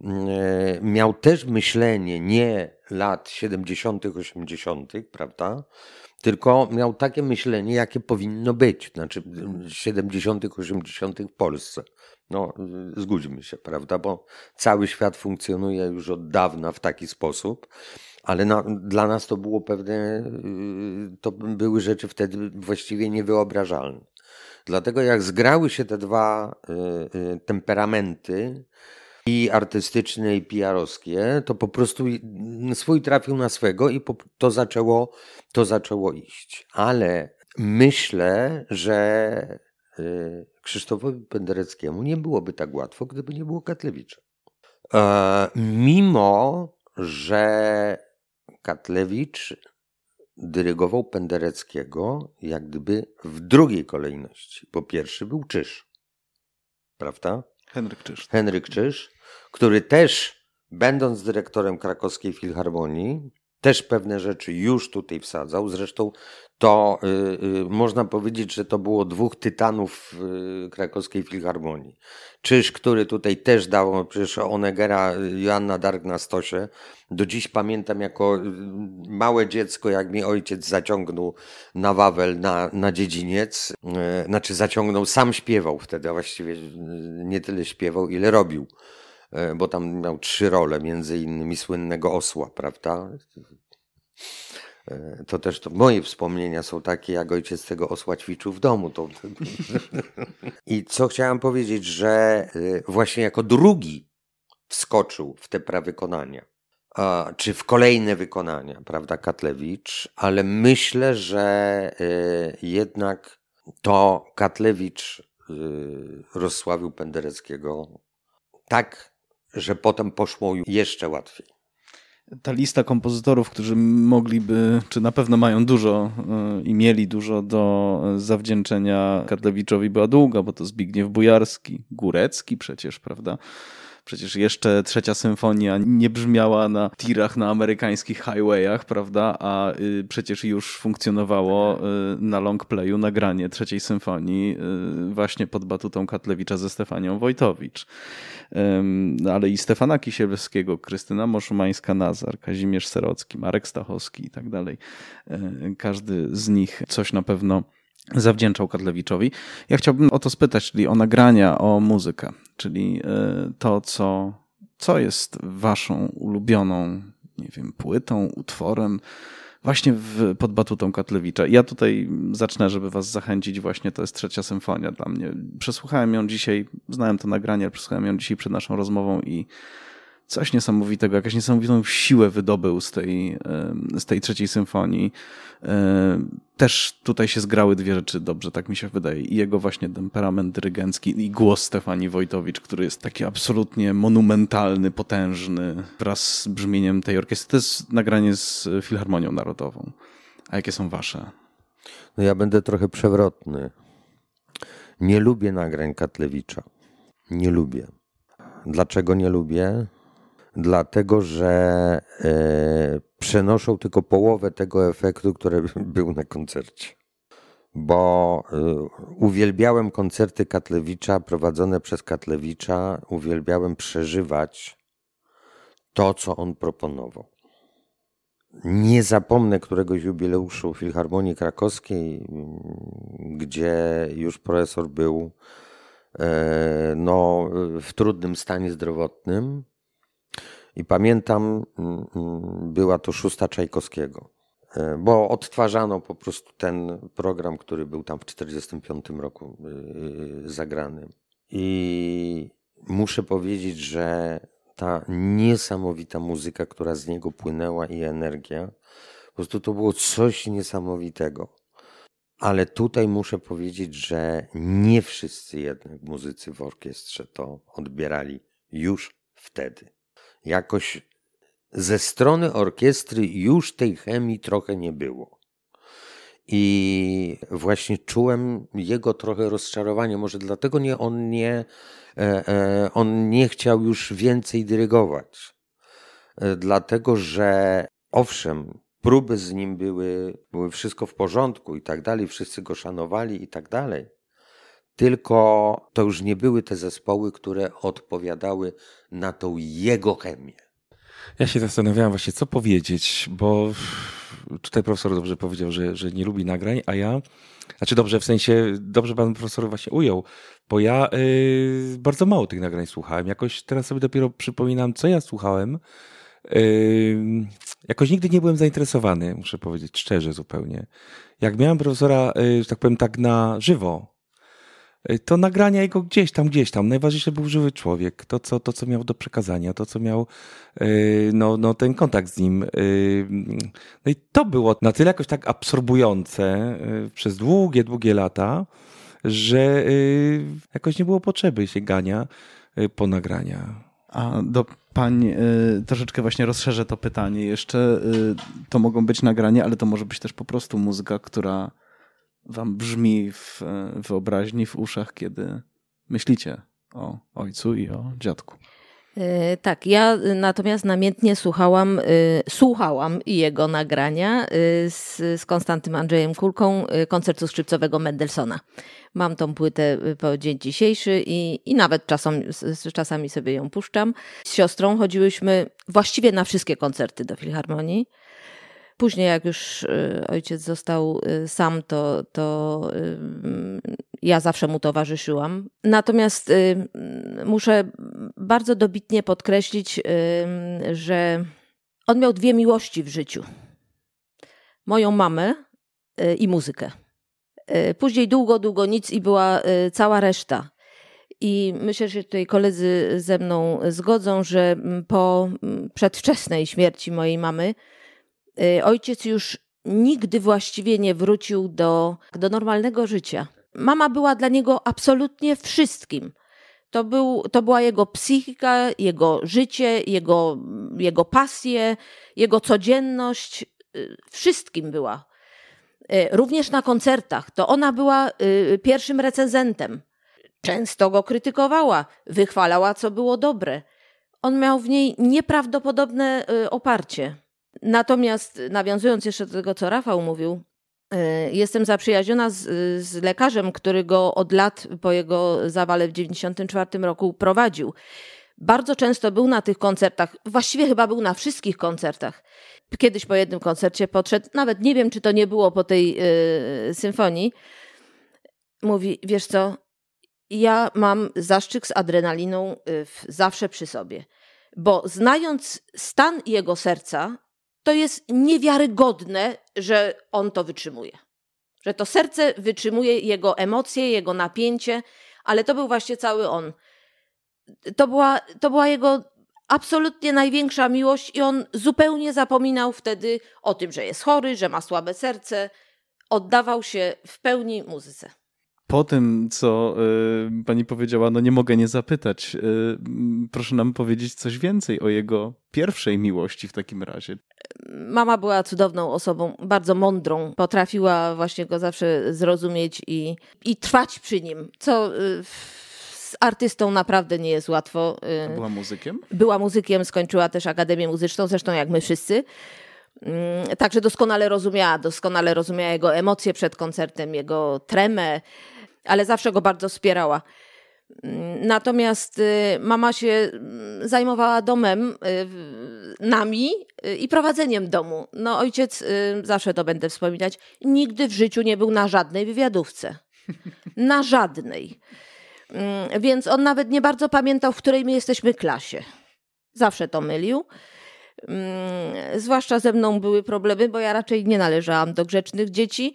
mm, e, miał też myślenie nie lat 70., 80., prawda? Tylko miał takie myślenie, jakie powinno być, znaczy 70., 80. w Polsce. No, zgódźmy się, prawda? Bo cały świat funkcjonuje już od dawna w taki sposób, ale na, dla nas to było pewne, y, to były rzeczy wtedy właściwie niewyobrażalne. Dlatego jak zgrały się te dwa y, y, temperamenty, i artystyczne, i PR-owskie, to po prostu swój trafił na swego i to zaczęło, to zaczęło iść. Ale myślę, że y, Krzysztofowi Pendereckiemu nie byłoby tak łatwo, gdyby nie było Katlewicza. E, mimo, że Katlewicz dyrygował Pendereckiego jak gdyby w drugiej kolejności, bo pierwszy był Czyż, prawda? Henryk Czyż. Henryk Czyż, który też, będąc dyrektorem krakowskiej filharmonii, też pewne rzeczy już tutaj wsadzał. Zresztą to y, y, można powiedzieć, że to było dwóch tytanów y, krakowskiej filharmonii. Czyż, który tutaj też dał, przecież Onegera, Joanna Dark na stosie. Do dziś pamiętam jako y, małe dziecko, jak mi ojciec zaciągnął na Wawel, na, na dziedziniec. Y, znaczy zaciągnął, sam śpiewał wtedy, a właściwie y, nie tyle śpiewał, ile robił bo tam miał trzy role, między innymi słynnego osła, prawda? E, to też to moje wspomnienia są takie, jak ojciec tego osła ćwiczył w domu. To... I co chciałem powiedzieć, że e, właśnie jako drugi wskoczył w te prawykonania, czy w kolejne wykonania, prawda, Katlewicz, ale myślę, że e, jednak to Katlewicz rozsławił Pendereckiego tak, że potem poszło jeszcze łatwiej ta lista kompozytorów, którzy mogliby, czy na pewno mają dużo e, i mieli dużo do zawdzięczenia Kadlewiczowi była długa, bo to Zbigniew Bujarski, Górecki przecież, prawda? Przecież jeszcze trzecia symfonia nie brzmiała na tirach na amerykańskich highwayach, prawda? A y, przecież już funkcjonowało y, na long playu nagranie trzeciej symfonii y, właśnie pod batutą Katlewicza ze Stefanią Wojtowicz. Ale i Stefana Kisielewskiego, Krystyna Moszumańska-Nazar, Kazimierz Serocki, Marek Stachowski i tak dalej. Każdy z nich coś na pewno zawdzięczał Kadlewiczowi. Ja chciałbym o to spytać, czyli o nagrania, o muzykę, czyli e, to, co, co jest waszą ulubioną, nie wiem, płytą, utworem, właśnie w, pod batutą Katlewicza. Ja tutaj zacznę, żeby was zachęcić, właśnie to jest trzecia symfonia dla mnie. Przesłuchałem ją dzisiaj, znałem to nagranie, przesłuchałem ją dzisiaj przed naszą rozmową i coś niesamowitego, jakaś niesamowitą siłę wydobył z tej, z tej trzeciej symfonii. Też tutaj się zgrały dwie rzeczy dobrze, tak mi się wydaje. I jego właśnie temperament dyrygencki i głos Stefanii Wojtowicz, który jest taki absolutnie monumentalny, potężny wraz z brzmieniem tej orkiestry. To jest nagranie z Filharmonią Narodową. A jakie są wasze? No ja będę trochę przewrotny. Nie lubię nagrań Katlewicza. Nie lubię. Dlaczego nie lubię? Dlatego że e, przenoszą tylko połowę tego efektu, który był na koncercie. Bo e, uwielbiałem koncerty Katlewicza prowadzone przez Katlewicza, uwielbiałem przeżywać to, co on proponował. Nie zapomnę któregoś jubileuszu Filharmonii Krakowskiej, gdzie już profesor był e, no, w trudnym stanie zdrowotnym i pamiętam, mm, mm, była to szósta Czajkowskiego, e, bo odtwarzano po prostu ten program, który był tam w 1945 roku e, zagrany. I muszę powiedzieć, że ta niesamowita muzyka, która z niego płynęła i energia, po prostu to było coś niesamowitego. Ale tutaj muszę powiedzieć, że nie wszyscy jednak muzycy w orkiestrze to odbierali już wtedy jakoś ze strony orkiestry już tej chemii trochę nie było. I właśnie czułem jego trochę rozczarowanie. Może dlatego nie, on, nie, e, e, on nie chciał już więcej dyrygować. E, dlatego, że owszem, próby z nim były, były wszystko w porządku i tak dalej, wszyscy go szanowali i tak dalej. Tylko to już nie były te zespoły, które odpowiadały na tą jego chemię. Ja się zastanawiałem właśnie, co powiedzieć, bo tutaj profesor dobrze powiedział, że, że nie lubi nagrań, a ja, znaczy dobrze, w sensie, dobrze pan profesor właśnie ujął, bo ja yy, bardzo mało tych nagrań słuchałem. Jakoś teraz sobie dopiero przypominam, co ja słuchałem. Yy, jakoś nigdy nie byłem zainteresowany, muszę powiedzieć szczerze zupełnie. Jak miałem profesora, yy, że tak powiem, tak na żywo, to nagrania jego gdzieś tam, gdzieś tam. Najważniejsze był żywy człowiek, to co, to, co miał do przekazania, to, co miał y, no, no, ten kontakt z nim. Y, no i to było na tyle jakoś tak absorbujące przez długie, długie lata, że jakoś nie było potrzeby sięgania po nagrania. A do pań troszeczkę właśnie rozszerzę to pytanie. Jeszcze to mogą być nagrania, ale to może być też po prostu muzyka, która wam brzmi w wyobraźni, w uszach, kiedy myślicie o ojcu i o dziadku? E, tak, ja natomiast namiętnie słuchałam, e, słuchałam jego nagrania e, z, z Konstantym Andrzejem Kulką koncertu skrzypcowego Mendelssohna. Mam tą płytę po dzień dzisiejszy i, i nawet czasem, czasami sobie ją puszczam. Z siostrą chodziłyśmy właściwie na wszystkie koncerty do Filharmonii. Później, jak już y, ojciec został y, sam, to, to y, ja zawsze mu towarzyszyłam. Natomiast muszę bardzo dobitnie podkreślić, że on miał dwie miłości w życiu: moją mamę i muzykę. Później długo, długo nic i była cała reszta. I myślę, że tutaj koledzy ze mną zgodzą, że po przedwczesnej śmierci mojej mamy, ojciec już nigdy właściwie nie wrócił do, do normalnego życia. Mama była dla niego absolutnie wszystkim. To, był, to była jego psychika, jego życie, jego, jego pasje, jego codzienność. Y, wszystkim była. Y, również na koncertach. To ona była pierwszym recenzentem. Często go krytykowała, wychwalała, co było dobre. On miał w niej nieprawdopodobne oparcie. Natomiast nawiązując jeszcze do tego, co Rafał mówił, e, Jestem zaprzyjaźniona z, z, lekarzem, który go od lat po jego zawale w 1994 roku prowadził. Bardzo często był na tych koncertach, właściwie chyba był na wszystkich koncertach. Kiedyś po jednym koncercie podszedł, nawet nie wiem, czy to nie było po tej y, symfonii. Mówi: Wiesz co, ja mam zaszczyk z adrenaliną y, zawsze przy sobie, bo znając stan jego serca, to jest niewiarygodne, że on to wytrzymuje. Że to serce wytrzymuje jego emocje, jego napięcie, ale to był właśnie cały on. To była, to była jego absolutnie największa miłość, i on zupełnie zapominał wtedy o tym, że jest chory, że ma słabe serce. Oddawał się w pełni muzyce po tym, co y, pani powiedziała, no nie mogę nie zapytać. Y, proszę nam powiedzieć coś więcej o jego pierwszej miłości w takim razie. Mama była cudowną osobą, bardzo mądrą. Potrafiła właśnie go zawsze zrozumieć i, i trwać przy nim, co y, z artystą naprawdę nie jest łatwo. A była muzykiem? Była muzykiem, skończyła też Akademię Muzyczną, zresztą jak my wszyscy. Mm, także doskonale rozumiała, doskonale rozumiała jego emocje przed koncertem, jego tremę, ale zawsze go bardzo wspierała. Mm, natomiast y, mama się mm, zajmowała domem, y, nami y, i prowadzeniem domu. No, ojciec, zawsze to będę wspominać, nigdy w życiu nie był na żadnej wywiadówce. Na żadnej. Mm, więc on nawet nie bardzo pamiętał, w której my jesteśmy klasie. Zawsze to mylił. Zwłaszcza ze mną były problemy, bo ja raczej nie należałam do grzecznych dzieci.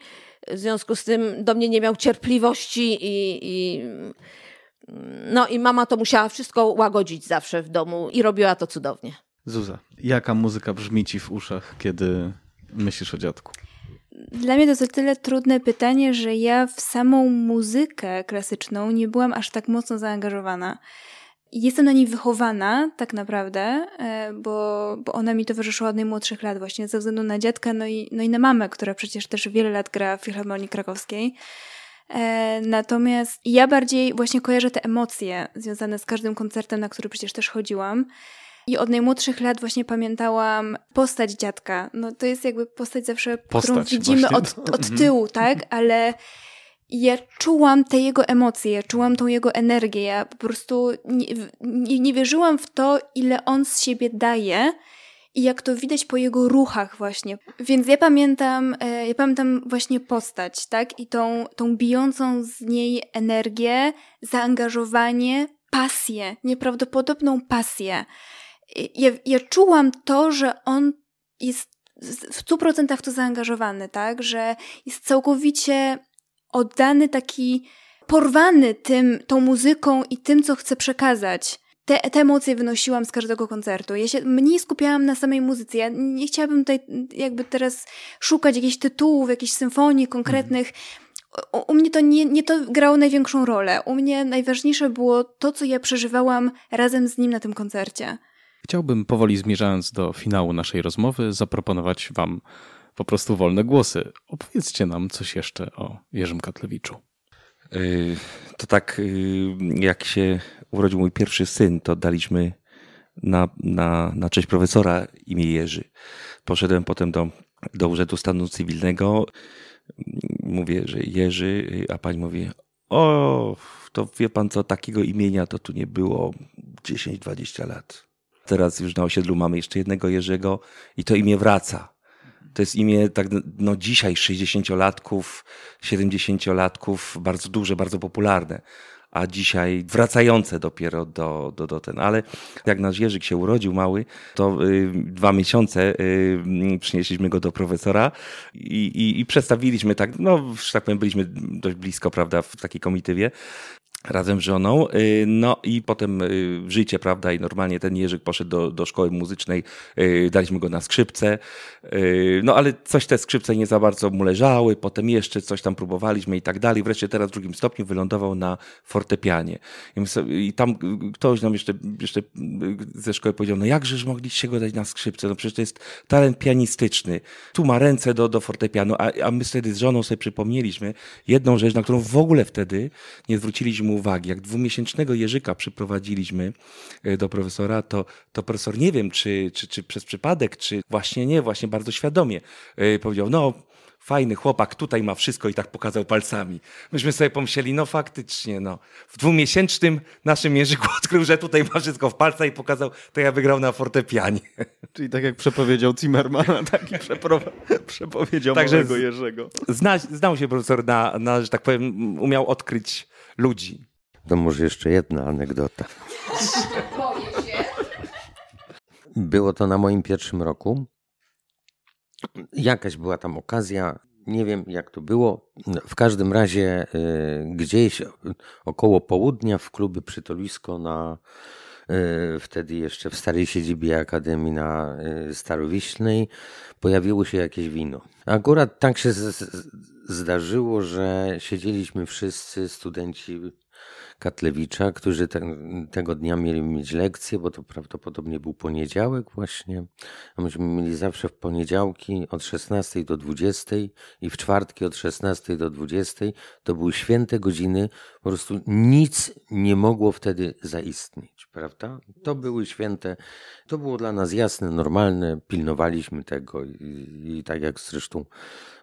W związku z tym do mnie nie miał cierpliwości i, i no i mama to musiała wszystko łagodzić zawsze w domu i robiła to cudownie. Zuza, jaka muzyka brzmi ci w uszach, kiedy myślisz o dziadku? Dla mnie to jest o tyle trudne pytanie, że ja w samą muzykę klasyczną nie byłam aż tak mocno zaangażowana. Jestem na niej wychowana, tak naprawdę, e, bo, bo ona mi towarzyszyła od najmłodszych lat, właśnie ze względu na dziadka, no i, no i na mamę, która przecież też wiele lat gra w Filharmonii Krakowskiej. E, natomiast ja bardziej właśnie kojarzę te emocje związane z każdym koncertem, na który przecież też chodziłam. I od najmłodszych lat właśnie pamiętałam postać dziadka. No to jest jakby postać zawsze, postać, którą widzimy od, od mhm. tyłu, tak? Ale ja czułam te jego emocje, ja czułam tą jego energię. Ja po prostu nie, nie, nie wierzyłam w to, ile on z siebie daje i jak to widać po jego ruchach właśnie. Więc ja pamiętam, e, ja pamiętam właśnie postać, tak? I tą, tą bijącą z niej energię, zaangażowanie, pasję, nieprawdopodobną pasję. Ja, ja czułam to, że on jest w stu procentach to zaangażowany, tak? Że jest całkowicie oddany, taki porwany tym, tą muzyką i tym, co chce przekazać te, te emocje wynosiłam z każdego koncertu. Ja się mniej skupiałam na samej muzyce. Ja nie chciałabym tutaj jakby teraz szukać jakichś tytułów, jakichś symfonii konkretnych. U, u mnie to nie, nie to grało największą rolę. U mnie najważniejsze było to, co ja przeżywałam razem z nim na tym koncercie. Chciałbym powoli zmierzając do finału naszej rozmowy zaproponować Wam po prostu wolne głosy. Opowiedzcie nam coś jeszcze o Jerzym Katlewiczu. Y, to tak, y, jak się urodził mój pierwszy syn, to daliśmy na, na, na cześć profesora imię Jerzy. Poszedłem potem do, do Urzędu Stanu Cywilnego. Mówię, że Jerzy, a pani mówi, o, to wie pan co, takiego imienia to tu nie było 10-20 lat. Teraz już na osiedlu mamy jeszcze jednego Jerzego i to imię wraca. To jest imię tak no dzisiaj 60-latków, 70-latków, bardzo duże, bardzo popularne a dzisiaj wracające dopiero do, do, do ten. Ale jak nasz Jerzyk się urodził mały, to y, dwa miesiące y, przynieśliśmy go do profesora i, i, i przedstawiliśmy tak, no, że tak powiem, byliśmy dość blisko, prawda, w takiej komitywie razem z żoną. Y, no i potem y, życie, prawda, i normalnie ten Jerzyk poszedł do, do szkoły muzycznej, y, daliśmy go na skrzypce, no ale coś te skrzypce nie za bardzo mu leżały, potem jeszcze coś tam próbowaliśmy i tak dalej. Wreszcie teraz w drugim stopniu wylądował na fortepianie. I tam ktoś nam jeszcze, jeszcze ze szkoły powiedział, no jakżeż mogliście go dać na skrzypce, no przecież to jest talent pianistyczny. Tu ma ręce do, do fortepianu, a, a my wtedy z żoną sobie przypomnieliśmy jedną rzecz, na którą w ogóle wtedy nie zwróciliśmy uwagi. Jak dwumiesięcznego Jerzyka przyprowadziliśmy e, do profesora, to, to profesor nie wiem, czy, czy, czy przez przypadek, czy właśnie nie, właśnie bardzo świadomie e, powiedział, no fajny chłopak, tutaj ma wszystko i tak pokazał palcami. Myśmy sobie pomyśleli, no faktycznie, no. W dwumiesięcznym naszym Jerzyku odkrył, że tutaj ma wszystko w palcach i pokazał, to ja wygrał na fortepianie. Czyli tak jak przepowiedział Zimmermana, taki przepowiedział Także małego Jerzego. Zna, znał się profesor na, na, że tak powiem, umiał odkryć ludzi. To może jeszcze jedna anegdota. Było to na moim pierwszym roku. Jakaś była tam okazja, nie wiem jak to było. W każdym razie y, gdzieś około południa w klubie Przytolisko na y, wtedy jeszcze w starej siedzibie Akademii na y, Starowiślnej pojawiło się jakieś wino. Akurat tak się zdarzyło, że siedzieliśmy wszyscy studenci Katlewicza, którzy te, tego dnia mieli mieć lekcję, bo to prawdopodobnie był poniedziałek właśnie. A myśmy mieli zawsze w poniedziałki od 16 do 20 i w czwartki od 16 do 20. To były święte godziny, po prostu nic nie mogło wtedy zaistnieć, prawda? To były święte, to było dla nas jasne, normalne, pilnowaliśmy tego i, i tak jak zresztą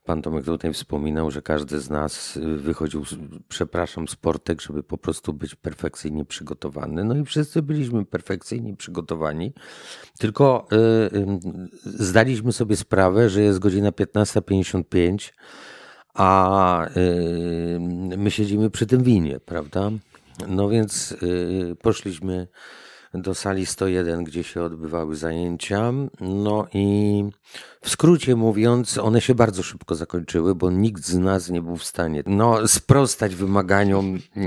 Pan Tomek tutaj wspominał, że każdy z nas wychodził, przepraszam, z portek, żeby po prostu być perfekcyjnie przygotowany. No i wszyscy byliśmy perfekcyjnie przygotowani, tylko yy, zdaliśmy sobie sprawę, że jest godzina 15.55, a my siedzimy przy tym winie, prawda? No więc poszliśmy do sali 101, gdzie się odbywały zajęcia. No i w skrócie mówiąc, one się bardzo szybko zakończyły, bo nikt z nas nie był w stanie no, sprostać wymaganiom e,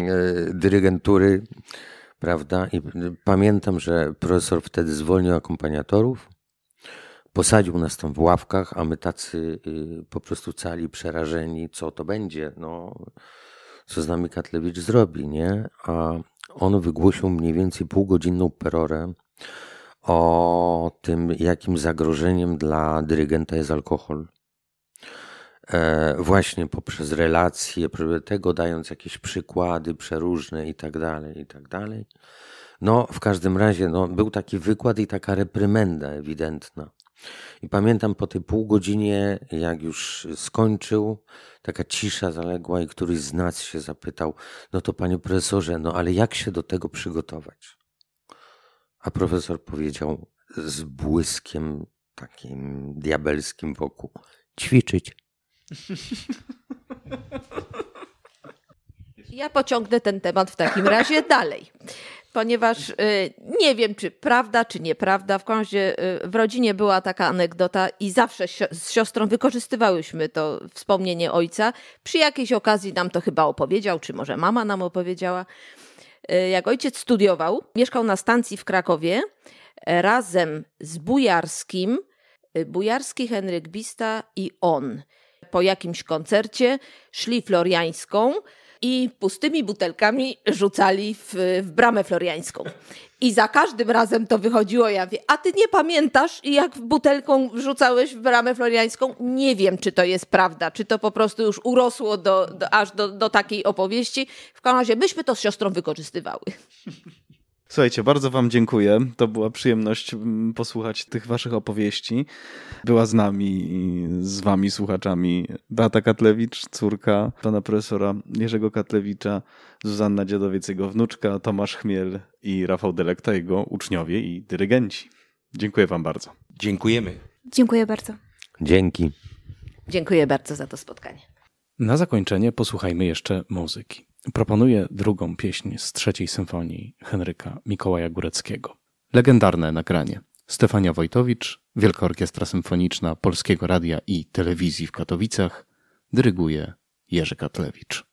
dyrygentury, prawda? I pamiętam, że profesor wtedy zwolnił akompaniatorów. Posadził nas tam w ławkach, a my tacy y, po prostu cali przerażeni, co to będzie, no, co z nami Katlewicz zrobi, nie? A on wygłosił mniej więcej półgodzinną perorę o tym, jakim zagrożeniem dla dyrygenta jest alkohol. E, właśnie poprzez relacje, tego dając jakieś przykłady przeróżne i tak dalej, i tak dalej. No, w każdym razie, no, był taki wykład i taka reprymenda ewidentna. I pamiętam po tej pół godzinie, jak już skończył, taka cisza zaległa i któryś z nas się zapytał, no to panie profesorze, no ale jak się do tego przygotować? A profesor powiedział z błyskiem takim diabelskim wokół, ćwiczyć. Ja pociągnę ten temat w takim razie dalej ponieważ y, nie wiem, czy prawda, czy nieprawda. W końcu y, w rodzinie była taka anegdota i zawsze z siostrą wykorzystywałyśmy to wspomnienie ojca. Przy jakiejś okazji nam to chyba opowiedział, czy może mama nam opowiedziała. Y, jak ojciec studiował, mieszkał na stacji w Krakowie razem z Bujarskim, Bujarski, Henryk Bista i on. Po jakimś koncercie szli Floriańską, i pustymi butelkami rzucali w, w bramę floriańską. I za każdym razem to wychodziło, ja wie, a ty nie pamiętasz, jak butelką wrzucałeś w bramę floriańską? Nie wiem, czy to jest prawda, czy to po prostu już urosło do, do aż do, do takiej opowieści. W każdym razie myśmy to z siostrą wykorzystywały. Słuchajcie, bardzo Wam dziękuję. To była przyjemność mm, posłuchać tych Waszych opowieści. Była z nami i z Wami słuchaczami Beata Katlewicz, córka pana profesora Jerzego Katlewicza, Zuzanna Dziadowiec, jego wnuczka, Tomasz Chmiel i Rafał Delekta, jego uczniowie i dyrygenci. Dziękuję Wam bardzo. Dziękujemy. Dziękuję bardzo. Dzięki. Dziękuję bardzo za to spotkanie. Na zakończenie posłuchajmy jeszcze muzyki. Proponuję drugą pieśń z trzeciej symfonii Henryka Mikołaja Góreckiego. Legendarne nagranie. Stefania Wojtowicz, Wielka Orkiestra Symfoniczna Polskiego Radia i Telewizji w Katowicach, dyryguje Jerzy Katlewicz.